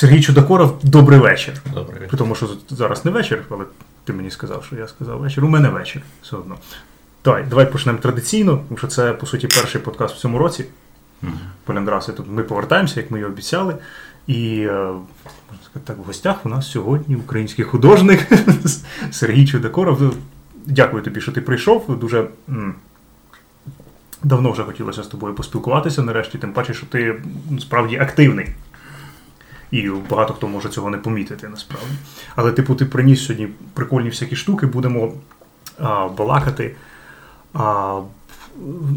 Сергій Чудакоров, добрий вечір. Добрий вечір. При тому, що зараз не вечір, але ти мені сказав, що я сказав вечір. У мене вечір все одно. Давай, давай почнемо традиційно, тому що це, по суті, перший подкаст в цьому році. Поліндраси тут ми повертаємося, як ми і обіцяли. І е, можна сказати так, в гостях у нас сьогодні український художник Сергій Чудакоров. Дякую тобі, що ти прийшов. Дуже давно вже хотілося з тобою поспілкуватися нарешті, тим паче, що ти справді активний. І багато хто може цього не помітити насправді. Але, типу, ти приніс сьогодні прикольні всякі штуки, будемо а, балакати. А,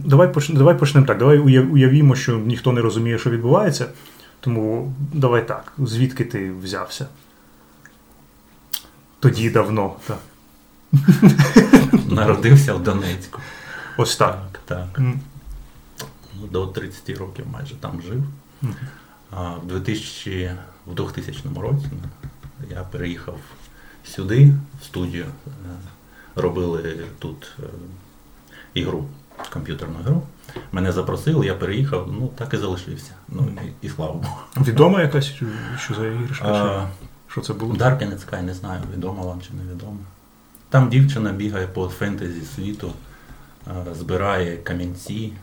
давай, поч... давай почнемо так. Давай уявімо, що ніхто не розуміє, що відбувається. Тому давай так. Звідки ти взявся? Тоді давно. Так. Народився в Донецьку. Ось так. Так. М. Ну, До 30 років майже там жив. Мгм. А в 2000, в 2000 році я переїхав сюди, в студію. Е, Робили тут е, ігру, комп'ютерну гру. Мене запросили, я переїхав, ну так і залишився. Ну і, і слава Богу. Відома якась, що за іграшка? А, Що це було? Darkened Sky, не знаю, відомо вам чи не відомо. Там дівчина бігає по фентезі світу, е, збирає камінці.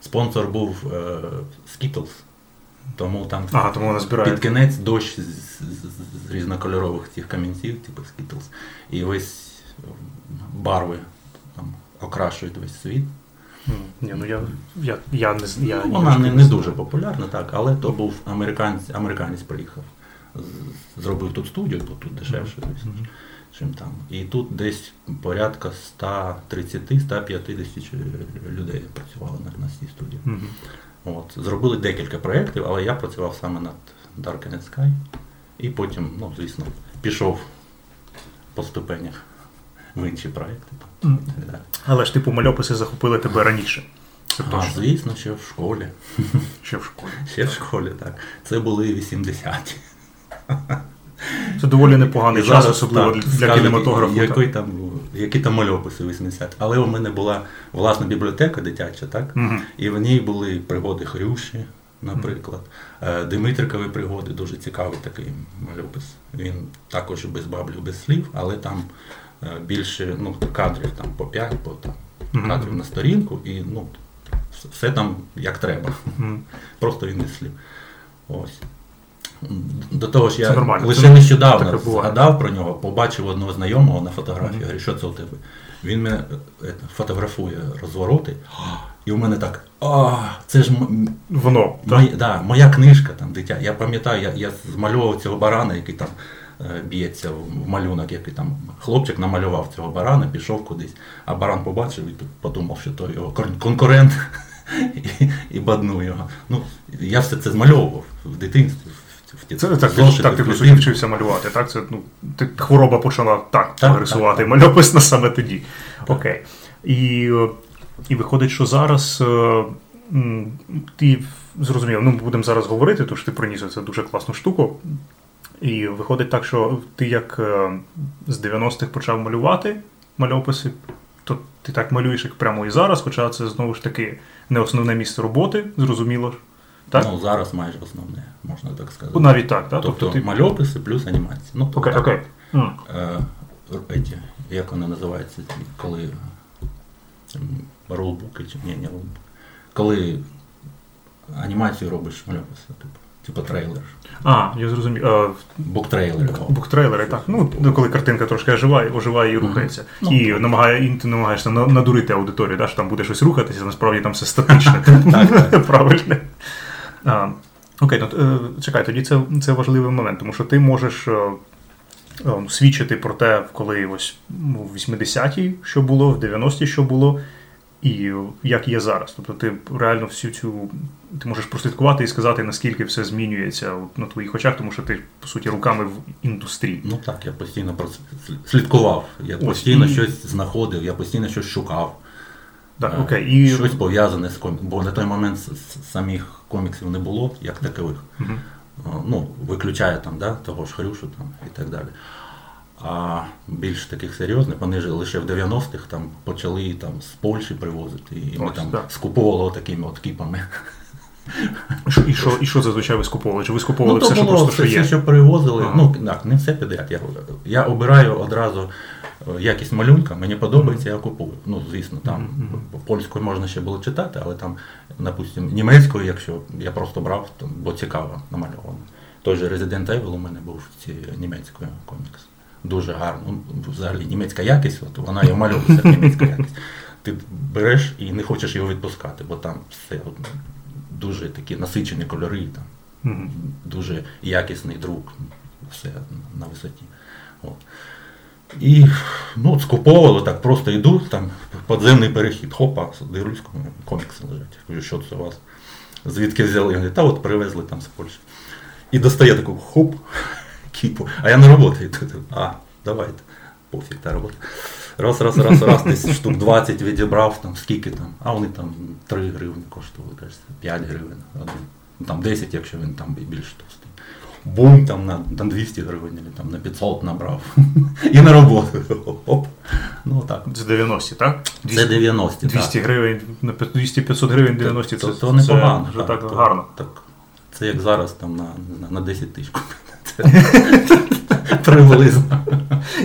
Спонсор був е, Skittles, тому там Ага, тому вона збирає. під кінець дощ з, з- з різнокольорових цих камінців, типу Skittles, і весь е, барви там, окрашують весь світ. Ні, ну я, я, я не я Ну, вона не, не дуже популярна, так, але то був американець, американець приїхав. з- Зробив тут студію, бо тут дешевше, Мгм. чим там. І тут десь порядка 130-150 людей працювало на, на цій студії. Мгм. От. Зробили декілька проєктів, але я працював саме над Dark and Sky. І потім, ну, звісно, пішов по ступенях в інші проєкти. Так далі. Але ж типу мальописи захопили тебе раніше. Це А, точно. звісно, ще в школі. Ще в школі. Ще в школі, так. Це були 80-ті. Це доволі непоганий час, особливо так, для скажуть, кінематографу. Який там, які там мальописи 80 Але у мене була власна бібліотека дитяча, так? Мгм. І в ній були пригоди Хрюші, наприклад. Димитрикові пригоди, дуже цікавий такий мальопис. Він також без баблів, без слів, але там е, більше ну, кадрів там, по 5, по там, Мгм. кадрів на сторінку, і ну, все там як треба. Просто він без слів. Ось. До того ж, я нормально. лише Це нещодавно згадав про нього, побачив одного знайомого на фотографії, Мгм. говорю, що це у тебе? Він мене е, фотографує розвороти, і у мене так, а, це ж Воно. так? моя, да, моя книжка там, дитя. Я пам'ятаю, я, я змальовував цього барана, який там е, б'ється в в малюнок, який там хлопчик намалював цього барана, пішов кудись, а баран побачив і подумав, що то його конкурент і, і баднув його. Ну, я все це змальовував в дитинстві. В, Це так, ти, так ти по суті вчився малювати, так? Це, ну, ти, хвороба почала так, Так, прогресувати, так, так. мальопис на саме тоді. Окей. І, і виходить, що зараз е, ти зрозумів, ну будемо зараз говорити, тому що ти приніс це дуже класну штуку. І виходить так, що ти як е, з 90-х почав малювати мальописи, то ти так малюєш, як прямо і зараз, хоча це знову ж таки не основне місце роботи, зрозуміло. Так? Ну, зараз майже основне, можна так сказати. Ну, Навіть так, так? тобто, ти... мальописи плюс анімація. Ну, тобто, Окей, окей. М. Е, еті, як вони називаються, коли ролбуки чи ні, не ролбуки. Коли анімацію робиш мальописи, типу, типу трейлер. А, я зрозумів. Е, Буктрейлер. Буктрейлери, так. Ну, коли картинка трошки оживає, оживає і рухається. Ну, і так. намагає, і ти намагаєшся на- надурити аудиторію, да, що там буде щось рухатися, насправді там все статичне. Правильно. А, окей, ну, е, чекай, тоді це, це важливий момент, тому що ти можеш. е, е, Свідчити про те, коли ось ну, в 80-ті що було, в 90-ті що було, і як є зараз. Тобто ти реально всю цю ти можеш прослідкувати і сказати, наскільки все змінюється на твоїх очах, тому що ти, по суті, руками в індустрії. Ну так, я постійно слідкував. Я Ось, постійно і- щось знаходив, я постійно щось шукав. Так, Е, окей. І... Щось пов'язане з коміксом. Бо на той момент самих коміксів не було, як такових. Е, Ну, виключає там, да, того ж Хрюшу там, і так далі. А більш таких серйозних, вони ж лише в 90-х там почали там з Польщі привозити. І ми Ось, там так. скуповували такими от кіпами. І що і що зазвичай ви скуповували? Чи ви скуповували ну, все, що просто що все, що привозили. Ага. Ну, так, не все підряд. Я, я обираю одразу якість малюнка, мені подобається, я купую. Ну, звісно, там польською можна ще було читати, але там, допустим, німецькою, якщо я просто брав, бо цікаво намальовано. Той же Resident Evil у мене був ці німецькою комікс. Дуже гарно. Ну, Взагалі німецька якість, от вона і малюється німецька якість. Ти береш і не хочеш його відпускати, бо там все от, дуже такі насичені кольори, там, Мгм. дуже якісний друк, все на висоті. От. І ну, скуповували так, просто йду, там подземний перехід, хопа, дивлюсь, комікси лежать. Кажу, що це у вас? Звідки взяли? Говорять, та от привезли там з Польщі. І достає таку хоп, кіпу. А я на роботі. А, давайте. Пофіг та робота. Раз, раз, раз, раз, десь штук 20 відібрав, там скільки там, а вони там 3 гривні коштували, кажеться, 5 гривень один. Ну, Там 10, якщо він там більш товстий. Бум, там на, на 200 гривень, або там на 500 набрав. І на роботу. Оп. Ну так. Це 90, так? Це 90. 200 так. гривень, на 200-500 гривень 90 це, то, то непогано. це так то- гарно. Так, це як зараз там на, на, на 10 тисяч купити. Приблизно.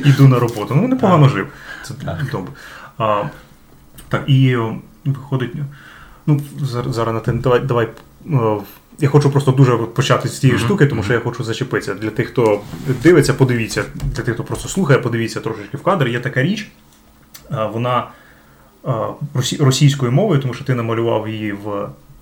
Іду на роботу. Ну, непогано Так. жив. Це Так. добре. А, так, і виходить. Ну, зараз, на давай, давай. Я хочу просто дуже почати з цієї Мгм. штуки, тому що я хочу зачепитися. Для тих, хто дивиться, подивіться. Для тих, хто просто слухає, подивіться трошечки в кадр. Є така річ. Вона російською мовою, тому що ти намалював її в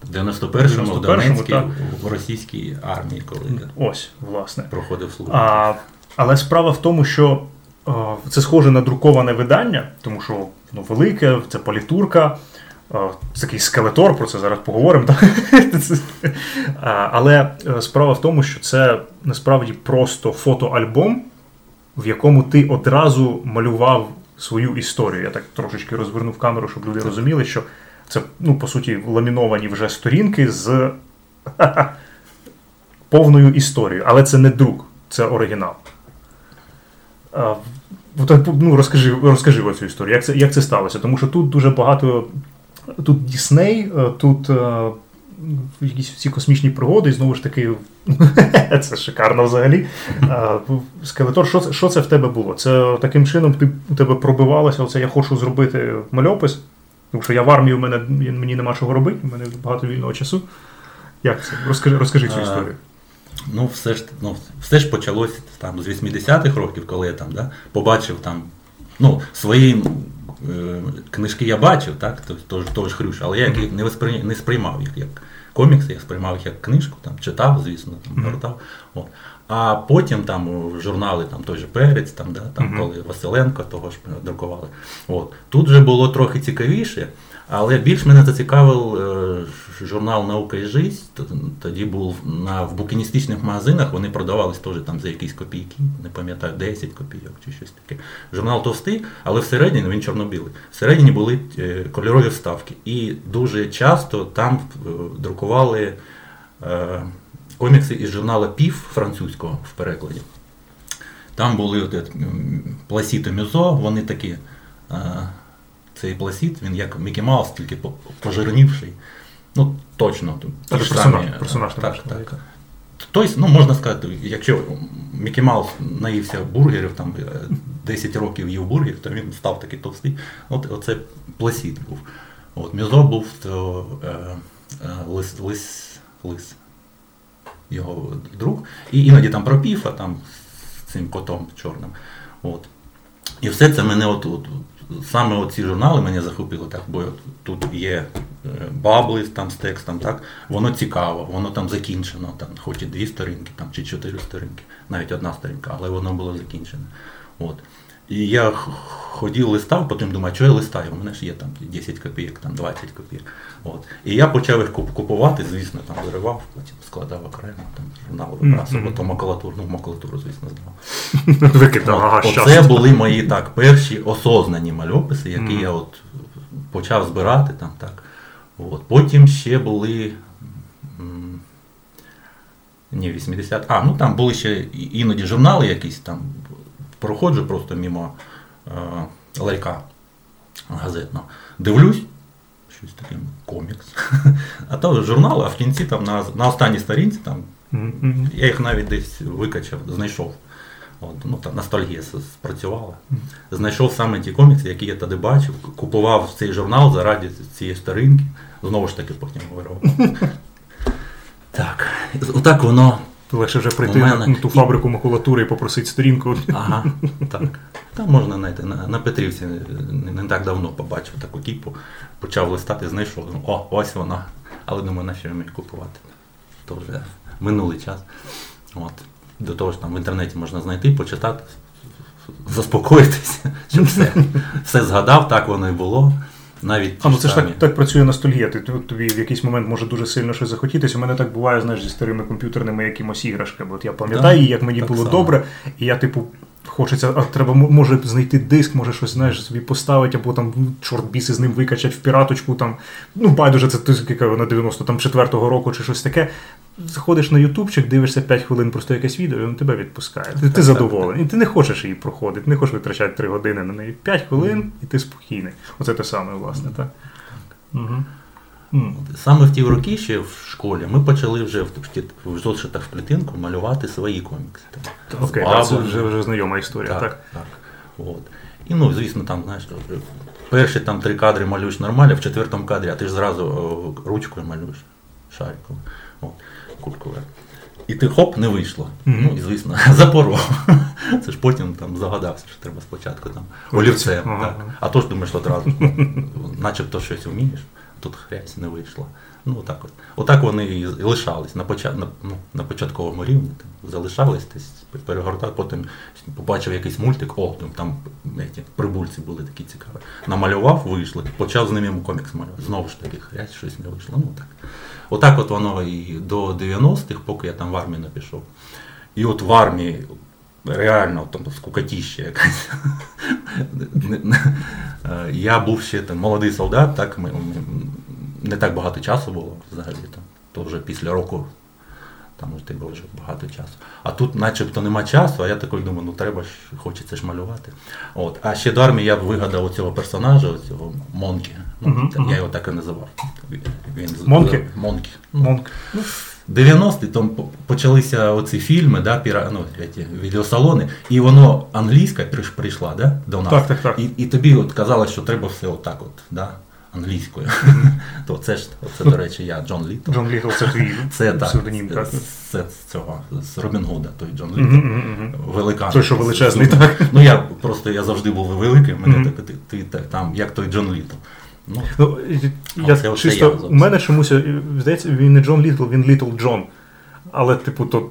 В 91-му в 91-му, Донецькій, так. в російській армії, коли ось, власне. проходив службу. А, але справа в тому, що а, це схоже на друковане видання, тому що воно велике, це політурка, це такий скелетор, про це зараз поговоримо. Так? Але е, справа в тому, що це насправді просто фотоальбом, в якому ти одразу малював свою історію. Я так трошечки розвернув камеру, щоб люди розуміли, що це, ну, по суті, ламіновані вже сторінки з повною історією. Але це не друк, це оригінал. Ну, розкажи, розкажи оцю історію, як це, як це сталося? Тому що тут дуже багато. Тут Дісней, е, тут е, якісь ці космічні пригоди, і знову ж таки, це шикарно взагалі. А, Скелетор, що це, що це в тебе було? Це таким чином ти, у тебе пробивалося, оце я хочу зробити мальопис, тому що я в армії, у мене, мені нема чого робити, у мене багато вільного часу. Як це? Розкажи, розкажи цю історію. Ну, все ж ну, все ж почалось там з 80-х років, коли я там да, побачив там ну, свої е, книжки я бачив, так, то- того, ж- того ж Хрюша, але я їх не, воспри... не сприймав їх як комікси, я сприймав їх як книжку, там, читав, звісно, там, гортав. От. А потім там журнали там той же Перець, там, да, там, коли Василенко того ж друкували. От. Тут вже було трохи цікавіше, але більш мене зацікавив е, журнал Наука і жизнь. Тоді був на, в букіністичних магазинах, вони продавались теж там за якісь копійки, не пам'ятаю, 10 копійок чи щось таке. Журнал товстий, але всередині він чорно-білий. Всередині були е, кольорові вставки. І дуже часто там е, друкували комікси із журнала Пів французького в перекладі. Там були Пласіто Мюзо, вони такі. Е, Цей пласіт, він як Мікі Маус, тільки по- пожирнівший. Ну, точно. ті ж персонаж, е, персонаж так, так. так. Тобто, ну, можна сказати, якщо Мікі Маус наївся бургерів, там е, 10 років їв бургер, то він став такий товстий. От оце пласіт був. От, Мюзо був то, е, е, лис, лис, лис, його друг. І іноді там про піфа, там з цим котом чорним. От. І все це мене от, от, саме оці журнали мене захопило так, бо тут є е, бабли там з текстом, так, воно цікаво, воно там закінчено, там, хоч і дві сторінки, там, чи чотири сторінки, навіть одна сторінка, але воно було закінчене. От. І я ходив листав, потім думаю, що я листаю, у мене ж є там 10 копійок, там 20 копійок. От. І я почав їх купувати, звісно, там виривав, потім складав окремо, там журнал вибрасував, Мгм. то макулатуру, ну макулатуру, звісно, здавав. Викидав, ага, Оце були мої так, перші осознані мальописи, які Мгм. я от почав збирати там так. От. Потім ще були. Ні, 80. А, ну там були ще іноді журнали якісь там. Проходжу просто мимо е, ларька газетного. Дивлюсь, щось таке, комікс. А то журнал, а в кінці там на, на останній сторінці там. Я їх навіть десь викачав, знайшов. От, ну, та ностальгія спрацювала. Знайшов саме ті комікси, які я тоді бачив, купував цей журнал заради цієї сторінки. Знову ж таки потім вирвав. Так, отак воно. Легше вже прийти мене- на ту фабрику макулатури і попросити сторінку. Ага, так. Там можна знайти. На, на Петрівці не, не так давно побачив таку кіпу, почав листати, знайшов. О, ось вона. Але думаю, на що мені купувати? То вже минулий час. От. До того ж там в інтернеті можна знайти, почитати, заспокоїтися, що все, все згадав, так воно і було. Навіть А ну це ж так, так працює ностальгія. Ти тобі в якийсь момент може дуже сильно щось захотітися. У мене так буває, знаєш, зі старими комп'ютерними якимось іграшками. От я пам'ятаю, Да, як мені було само. добре, і я, типу, хочеться, а треба може знайти диск, може щось знаєш собі поставити, або там чорт біси з ним викачать в піраточку. Там ну байдуже, це яка на 90 там 4-го року чи щось таке. Заходиш на ютубчик, дивишся 5 хвилин просто якесь відео, і воно тебе відпускає. Ти, ти задоволений. І ти не хочеш її проходити, не хочеш витрачати 3 години на неї. 5 хвилин, і ти спокійний. Оце те саме, власне, так. Угу. Саме в ті роки ще в школі ми почали вже в, в, зошитах в клітинку малювати свої комікси. Там, Окей, це вже, вже знайома історія, так? Так, так. От. І ну, звісно, там, знаєш, перші там три кадри малюєш нормально, в четвертому кадрі, а ти ж зразу о, ручкою малюєш шариком, от, кулькою. І ти хоп, не вийшло. Мгм. Ну і звісно, запоров. Це ж потім там загадався, що треба спочатку там олівцем. Ага, Так. А то ж думаєш одразу, начебто щось вмієш, тут хрясь не вийшло. Ну, отак от. Отак вони і лишались на, поча... на, ну, на початковому рівні. Там, залишались, десь перегортав, потім побачив якийсь мультик, о, там, ці, прибульці були такі цікаві. Намалював, вийшло, почав з ними комікс малювати. Знову ж таки, хрясь, щось не вийшло. Ну, так. Отак от воно і до 90-х, поки я там в армію не пішов. І от в армії реально там скукотіще якась. Я був ще там молодий солдат, так ми, ми- не так багато часу було взагалі. Там, то вже після року там у тебе вже багато часу. А тут начебто нема часу, а я такий думаю, ну треба ж, хочеться ж малювати. От. А ще до армії я вигадав оцього персонажа, оцього Монкі. Ну, та- мгм. Я його так і називав. Він, з- Монкі? Монкі. Монк. 90-ті там почалися оці фільми, да, піра, ну, ці відеосалони, і воно англійська прийшла да, до нас. Так, так, так. І, і тобі от казалось, що треба все отак, от, да, англійською. То це ж, це, до речі, я Джон Літтл. Джон Літтл це твій Це так, псевдонім, так? Це з цього, з Робін Гуда, той Джон Літтл. Великан. Той, що величезний, так. Ну я просто я завжди був великий, мене так, ти, ти, так, там, як той Джон Літтл. Ну, Ну, я оце чисто, я у мене чомусь, е, здається, він не Джон Літл, він Літл Джон. Але, типу, то.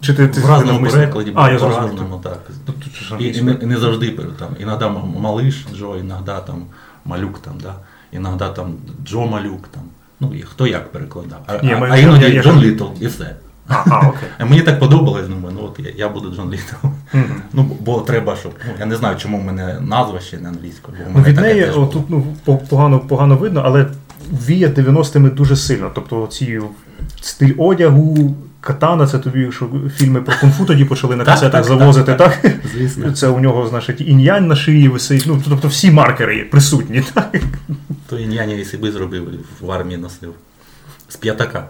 Чи ти, ти в разному перекладі, А, я по-разному так. І, і, не, і не завжди там, іноді малиш Джо, іноді там малюк там, да, іноді там Джо малюк там. Ну і хто як перекладав. А, Ні, а, а іноді я- я- Джон Літл і все. А, а, окей. Мені так подобалось, думаю, ну от я, я буду Джон Літл. Мгм. Ну, бо треба, щоб. Ну, я не знаю, чому в мене назва ще не англійською. бо Ну, від неї теж отут ну, погано, погано видно, але віє 90-ми дуже сильно. Тобто ці стиль одягу, катана, це тобі, що фільми про кунг-фу тоді почали на касетах завозити, так, так? Звісно. Це у нього, значить, інь-янь на шиї висить. Ну, тобто всі маркери є присутні, так? То ін'яня і себе зробив, в армії носив. З п'ятака.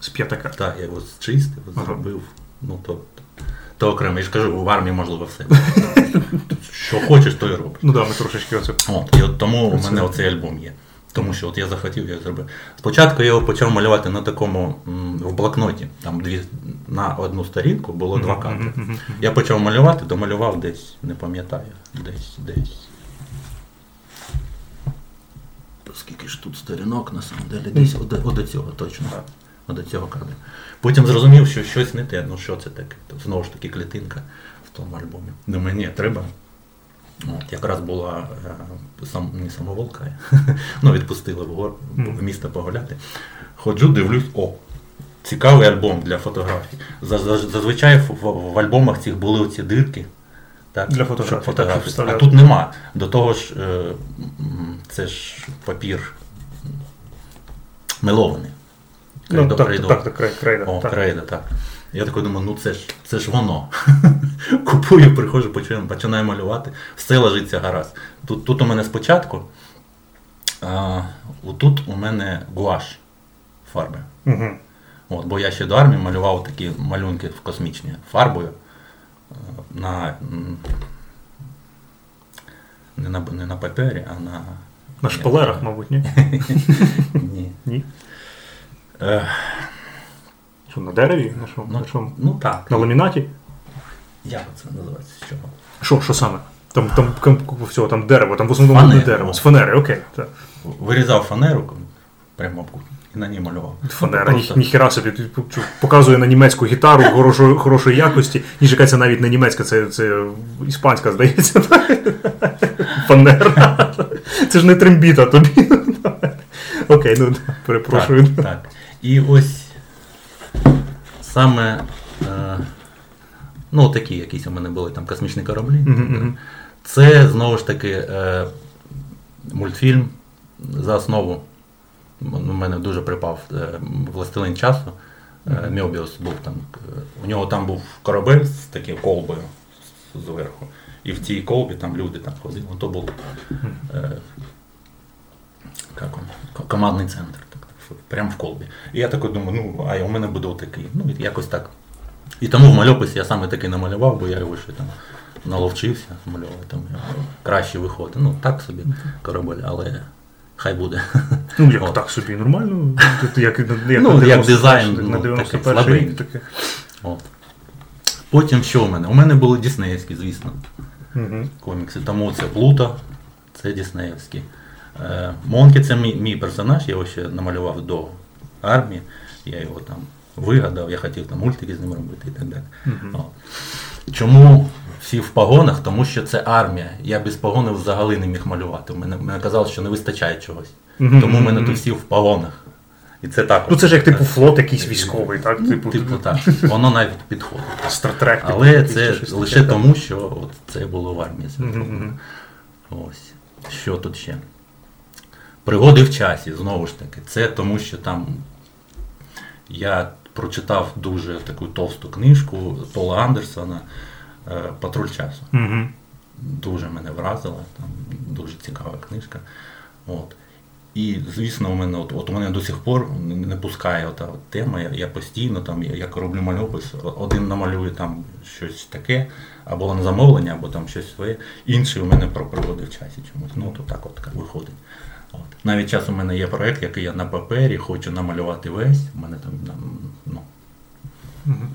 З п'ятака. Так, я його зчистив, Ага. зробив. Ну, то, то, окремо. Я ж кажу, в армії можливо все. Що хочеш, то і робиш. Ну так, да, ми трошечки оце. От, і от тому у мене оцей альбом є. Тому що от я захотів, я зробив. Спочатку я його почав малювати на такому м, в блокноті. Там дві на одну сторінку було два кадри. Я почав малювати, домалював десь, не пам'ятаю, десь, десь. Скільки ж тут сторінок на самом деле, десь от, от до цього точно. До цього кадру. Потім зрозумів, що щось не те, ну що це таке? То знову ж таки клітинка в тому альбомі. Думаю, ні, треба. От, якраз була е, сам, не самоволка, ну відпустила в, гор, в місто погуляти. Ходжу, дивлюсь, о, цікавий альбом для фотографій. За- за- Зазвичай в, в, альбомах цих були оці дирки. Так, Для так, фотографії. а тут нема. До того ж, е, це ж папір м, мелований. Ну, так, крейдо. так, так, крей- крейда. О, так. крейда, так. Я такий думаю, ну це ж це ж воно. Купую, приходжу, починаю, починаю малювати, все ложиться гаразд. Тут, тут у мене спочатку а, отут у мене гуаш фарби. Угу. От, бо я ще до армії малював такі малюнки в космічні фарбою. На, не, на, не на папері, а на. На шпалерах, мабуть, ні? Ні. Ні. Що, на дереві? На що? ну, На, що? ну так. на ламінаті? Як це називається? Чого? Що, що саме? Там, там, там, всього, там дерево, там в основному Фанера. не дерево. З фанери, окей. Так. Вирізав фанеру прямо і на ній малював. Фанера, Ну, ніхіра собі показує на німецьку гітару хорошої, хорошої якості. Ні, чекай, це навіть не німецька, це, це іспанська, здається. Фанера. Це ж не трембіта тобі. Окей, ну перепрошую. Так, так. І ось саме е, ну, такі якісь у мене були там космічні кораблі. Це знову ж таки е, мультфільм за основу. У мене дуже припав е, Властелин часу. Е, Мьобіус був там. е, У нього там був корабель з такою колбою зверху. І в цій колбі там люди там ходили. То був е, як он, командний центр. Прямо в колбі. І я такий думаю, ну, а у мене буде отакий. Ну, якось так. І тому в мальописі я саме такий намалював, бо я його ще там наловчився малювати, там краще виходить. Ну, так собі корабель, але хай буде. Ну, як От. так собі, нормально. Як, як, як, Ну, на як 91 дизайн, на ну, 91 такий рік таке. От. Потім що у мене? У мене були Діснеївські, звісно, Угу. комікси. Тому це Плуто, це Діснеївський. Е, Монкі це мій, мій персонаж, я його ще намалював до армії. Я його там вигадав, я хотів там мультики з ним робити і так далі. От. Чому всі в погонах? Тому що це армія. Я без погони взагалі не міг малювати. Мене, мене казали, що не вистачає чогось. Мгм, Тому в мене тут всі в погонах. І це так. Ну це ж як типу флот якийсь військовий, так? Ну, Типу, типу так. Воно навіть підходить. Стартрек. типу, Але це лише тому, що от це було в армії. Ось. Що тут ще? Пригоди в часі, знову ж таки. Це тому, що там я прочитав дуже таку товсту книжку Пола Андерсона е, Патруль часу. Мгм. Дуже мене вразила, там дуже цікава книжка. От. І, звісно, у мене от, от у мене до сих пор не пускає ота от тема. Я, я постійно там, я, як роблю мальопис, один намалюю там щось таке, або на замовлення, або там щось своє. Інший у мене про пригоди в часі чомусь. Ну, то так от виходить. От. Навіть час у мене є проєкт, який я на папері хочу намалювати весь. У мене там ну,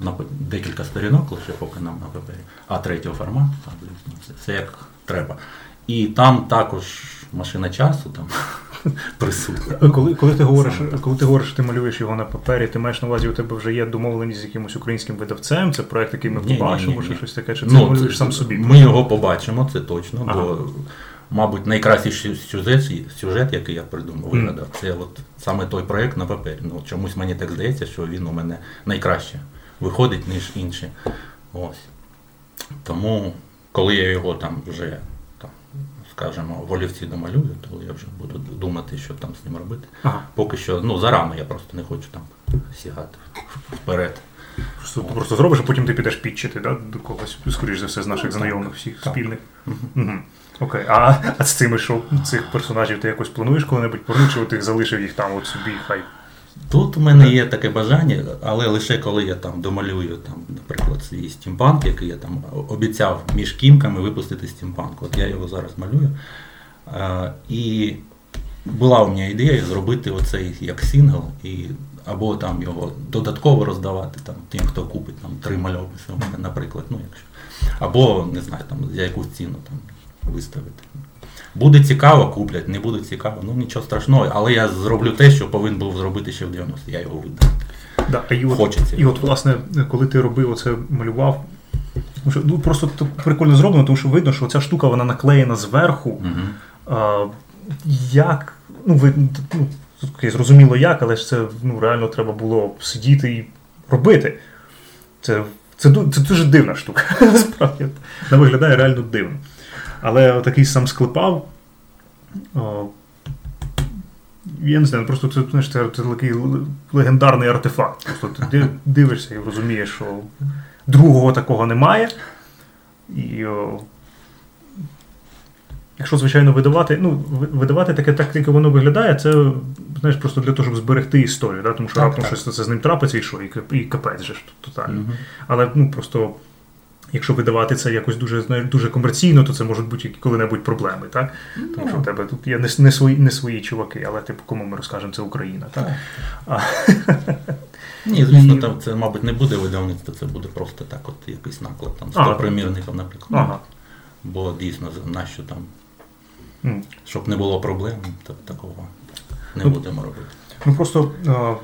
на декілька сторінок лише поки нам на папері, а третього формату, все, все як треба. І там також машина часу там присутня. Коли, коли ти говориш, коли ти говориш, що ти малюєш його на папері, ти маєш на увазі, у тебе вже є домовленість з якимось українським видавцем, це проект, який ми побачимо, чи щось таке, чи ти Ну, малюєш це- сам собі? Ми його побачимо, це точно, Ага. бо, мабуть, найкращий сюжет, сюжет, який я придумав, вигадав, це от саме той проєкт на папері. Ну, чомусь мені так здається, що він у мене найкраще виходить, ніж інші. Ось. Тому, коли я його там вже, там, скажімо, в олівці домалюю, то я вже буду думати, що там з ним робити. Ага. Поки що, ну, зарано, я просто не хочу там сягати вперед. Просто, ти просто зробиш, а потім ти підеш підчити да, до когось, скоріш за все, з наших знайомих всіх Так. спільних. Угу. Окей. А, а з цими що цих персонажів ти якось плануєш коли-небудь повернути, чи ти залишив їх там от собі, хай. Тут у мене є таке бажання, але лише коли я там домалюю, там, наприклад, свій стімпанк, який я там обіцяв між кімками випустити стімпанк. От я його зараз малюю. Е, і була у мене ідея зробити оцей як сингл, і, або там його додатково роздавати там, тим, хто купить там, три мальописи, наприклад, ну, якщо. Або, не знаю, там, за якусь ціну там, виставити. Буде цікаво, куплять, не буде цікаво, ну нічого страшного, але я зроблю те, що повинен був зробити ще в 90 я його видав. Да, і от, Хочеться. І от, власне, коли ти робив оце, малював, тому що, ну, просто прикольно зроблено, тому що видно, що ця штука вона наклеєна зверху. Угу. А, як, ну, ви, ну, зрозуміло як, але ж це ну, реально треба було сидіти і робити. Це, це, ду- це дуже дивна штука. Насправді. Вона виглядає реально дивно. Але такий сам склепав. О, я не знаю, просто це, знаєш, це, це такий легендарний артефакт. Просто ти дивишся і розумієш, що другого такого немає. І о, Якщо, звичайно, видавати, ну, видавати таке так, як воно виглядає, це знаєш, просто для того, щоб зберегти історію, да? тому що раптом щось це з ним трапиться і що, і, і капець же ж тотально. Мгм. Але ну просто. Якщо видавати це якось дуже дуже комерційно, то це можуть бути коли-небудь проблеми, так? Тому що в тебе тут є не, не, свої, не свої чуваки, але типу, кому ми розкажемо, це Україна, так? А, Ні, звісно, там це, мабуть, не буде видавництво, це буде просто так, от якийсь наклад, там, Ага. примірників, наприклад. ага. Бо дійсно, нащо там, щоб не було проблем, то такого не Ну, будемо робити. Ну просто е,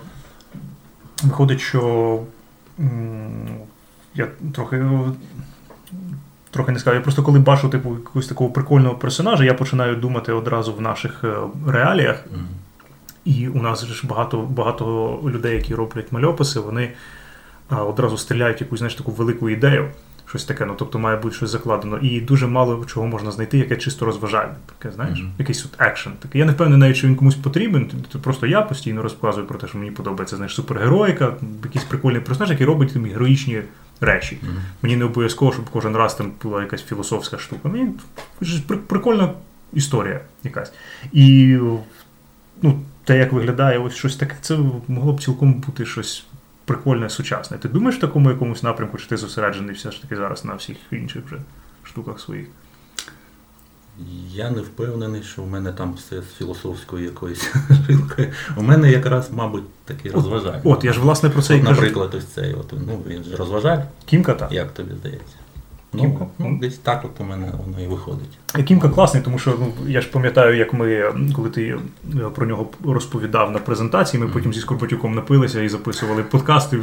виходить, що м, я трохи. е, Трохи не скажу. Я просто коли бачу типу якогось такого прикольного персонажа, я починаю думати одразу в наших е, реаліях. Мгм. І у нас ж багато, багато людей, які роблять мальописи, вони одразу стріляють якусь знаєш, таку велику ідею, щось таке, ну тобто має бути щось закладено. І дуже мало чого можна знайти, яке чисто розважальне. Таке, знаєш, Мгм. якийсь от екшен. Такий. Я не впевнений, навіть, що він комусь потрібен. Просто я постійно розказую про те, що мені подобається, знаєш, супергероїка, якийсь прикольний персонаж, який робить там героїчні речі. Мгм. Мені не обов'язково, щоб кожен раз там була якась філософська штука. Мені прикольна історія якась. І ну, те, як виглядає ось щось таке, це могло б цілком бути щось прикольне, сучасне. Ти думаєш в такому якомусь напрямку, чи ти зосереджений все ж таки зараз на всіх інших вже штуках своїх? Я не впевнений, що в мене там все з філософською якоюсь жилкою. У мене якраз, мабуть, такий розважальний. От, я ж власне про це і кажу. наприклад, ось цей, от, ну, він ж розважальний, Кімка так. як тобі здається? Кімка? Ну, ну, десь так от у мене воно і виходить. Кімка класний, тому що ну, я ж пам'ятаю, як ми, коли ти е, про нього розповідав на презентації, ми потім зі Скорпатюком напилися і записували подкасти.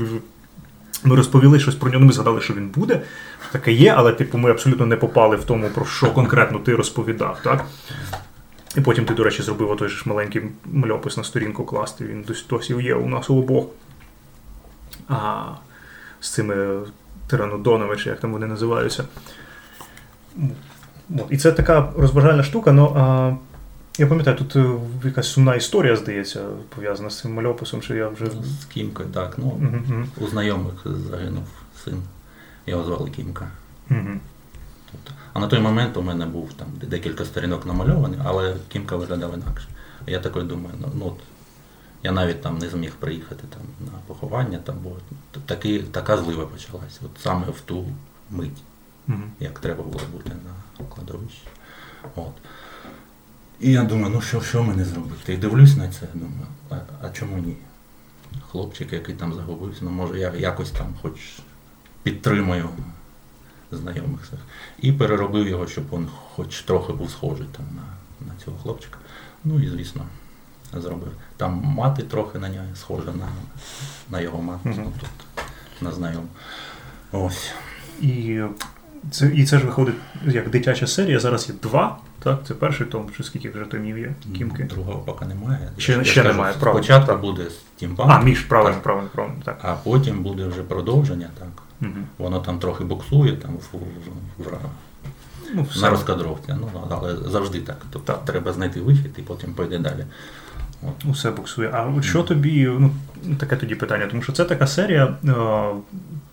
Ми розповіли щось про нього, ми згадали, що він буде. що Таке є, але типу, ми абсолютно не попали в тому, про що конкретно ти розповідав. Так? І потім ти, до речі, зробив той ж маленький мальопис на сторінку класти. Він досі є у нас у обох. А, з цими тиранодонами, чи як там вони називаються. І це така розважальна штука, ну а я пам'ятаю, тут е, якась сумна історія, здається, пов'язана з цим мальописом, що я вже. З Кімкою, так. Ну, мгм, у знайомих загинув син. Його звали Кімка. мгм. Тобто, а на той момент у мене був там декілька сторінок намальованих, але Кімка виглядав інакше. Я такий думаю, ну, ну от, я навіть там не зміг приїхати там, на поховання, там, бо таки, така злива почалася. От саме в ту мить, Мгм. як треба було бути на кладовищі. От. І я думаю, ну що, що мені зробити? І дивлюсь на це, думаю, а, а чому ні? Хлопчик, який там загубився, ну може я якось там хоч підтримаю знайомих. І переробив його, щоб він хоч трохи був схожий там, на, на цього хлопчика. Ну і звісно, зробив. Там мати трохи на нього схожа на, на його мати, Мгм. ну, тут, на знайому. Ось. І це, і це ж виходить як дитяча серія. Зараз є два. Так, це перший том, чи скільки вже томів є кімки. Другого поки немає. Ще- Я ще кажу, немає, правильно, Спочатку буде стімпанк, А, між, правильно, Так. правильно, правильно. Так. а потім буде вже продовження, так. Мгм. Воно там трохи буксує там в, в, в, Ну, все. на розкадровці, ну, але завжди так. Тобто Так. треба знайти вихід і потім пойде далі. От. Усе буксує. А от що тобі, ну таке тоді питання, тому що це така серія,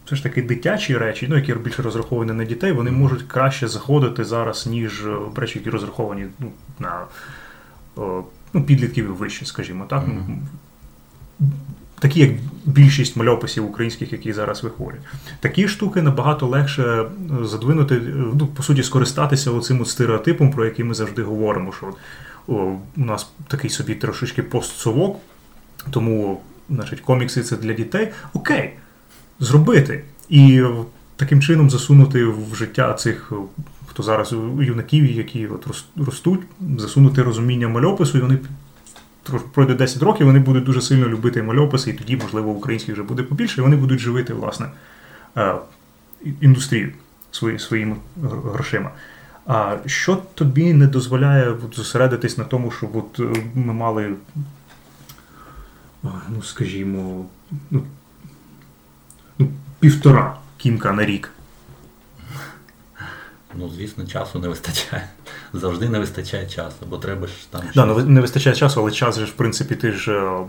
е, це ж таки дитячі речі, ну які більше розраховані на дітей, вони можуть краще заходити зараз, ніж е, речі, які розраховані ну, на е, ну, підлітків і вище, скажімо так. Мгм. Такі, як більшість мальописів українських, які зараз виходять. Такі штуки набагато легше е, задвинути, ну, по суті, скористатися оцим от стереотипом, про який ми завжди говоримо, що о, у нас такий собі трошечки постсовок, тому значить, комікси це для дітей. Окей, зробити. І таким чином засунути в життя цих, хто зараз юнаків, які от ростуть, засунути розуміння мальопису, і вони пройде 10 років, вони будуть дуже сильно любити мальописи, і тоді, можливо, українських вже буде побільше, і вони будуть живити, власне, е, індустрію свої, своїми грошима. А що тобі не дозволяє от, зосередитись на тому, щоб от, ми мали, ну, скажімо, ну, півтора кімка на рік? Ну, звісно, часу не вистачає. Завжди не вистачає часу, бо треба ж там. Да, ну, не вистачає часу, але час же в принципі, ти ж, е,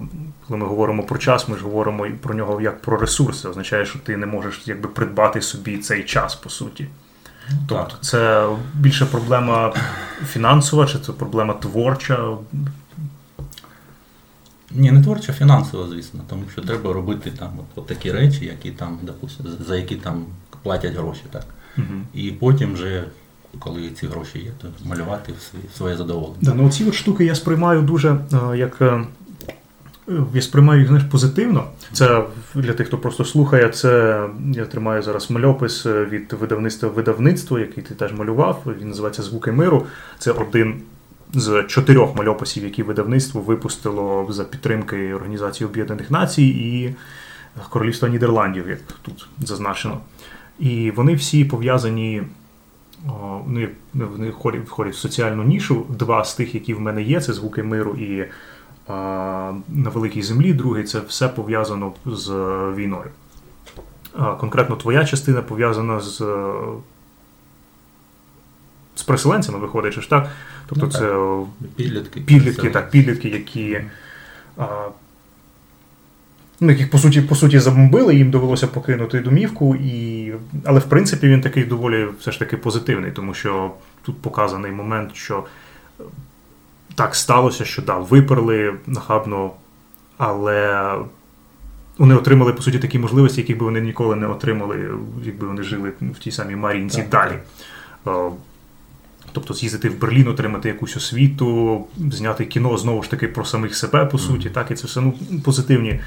коли ми говоримо про час, ми ж говоримо про нього як про ресурс. Це означає, що ти не можеш якби придбати собі цей час, по суті. Ну, Тобто так. це більше проблема фінансова, чи це проблема творча? Ні, не творча, фінансова, звісно, тому що треба робити там от, от такі речі, які там, допустим, за які там платять гроші, так. Угу. І потім вже, коли ці гроші є, то малювати в своє, в своє задоволення. Да, ну ці от штуки я сприймаю дуже е, як. е, Я сприймаю їх знаєш, позитивно. Це для тих, хто просто слухає. Це я тримаю зараз мальопис е, від видавництва видавництво, який ти теж малював. Він називається Звуки миру. Це один з чотирьох мальописів, які видавництво випустило за підтримки Організації Об'єднаних Націй і Королівства Нідерландів, як тут зазначено. І вони всі пов'язані. Ну, вони входять, входять в соціальну нішу. Два з тих, які в мене є, це звуки миру і а, на великій землі. Другий це все пов'язано з війною. А, конкретно твоя частина пов'язана з, з переселенцями, виходить, чи ж так? Тобто Ну, це Підлітки. підлітки, так, підлітки, які. А, ну, яких по суті, по суті забомбили, їм довелося покинути домівку, і... але в принципі він такий доволі все ж таки позитивний, тому що тут показаний момент, що е, так сталося, що да, виперли нахабно, але вони отримали по суті такі можливості, яких би вони ніколи не отримали, якби вони жили в тій самій Мар'їнці Так, далі. Тобто з'їздити в Берлін, отримати якусь освіту, зняти кіно знову ж таки про самих себе, по суті, так, і це все ну, позитивні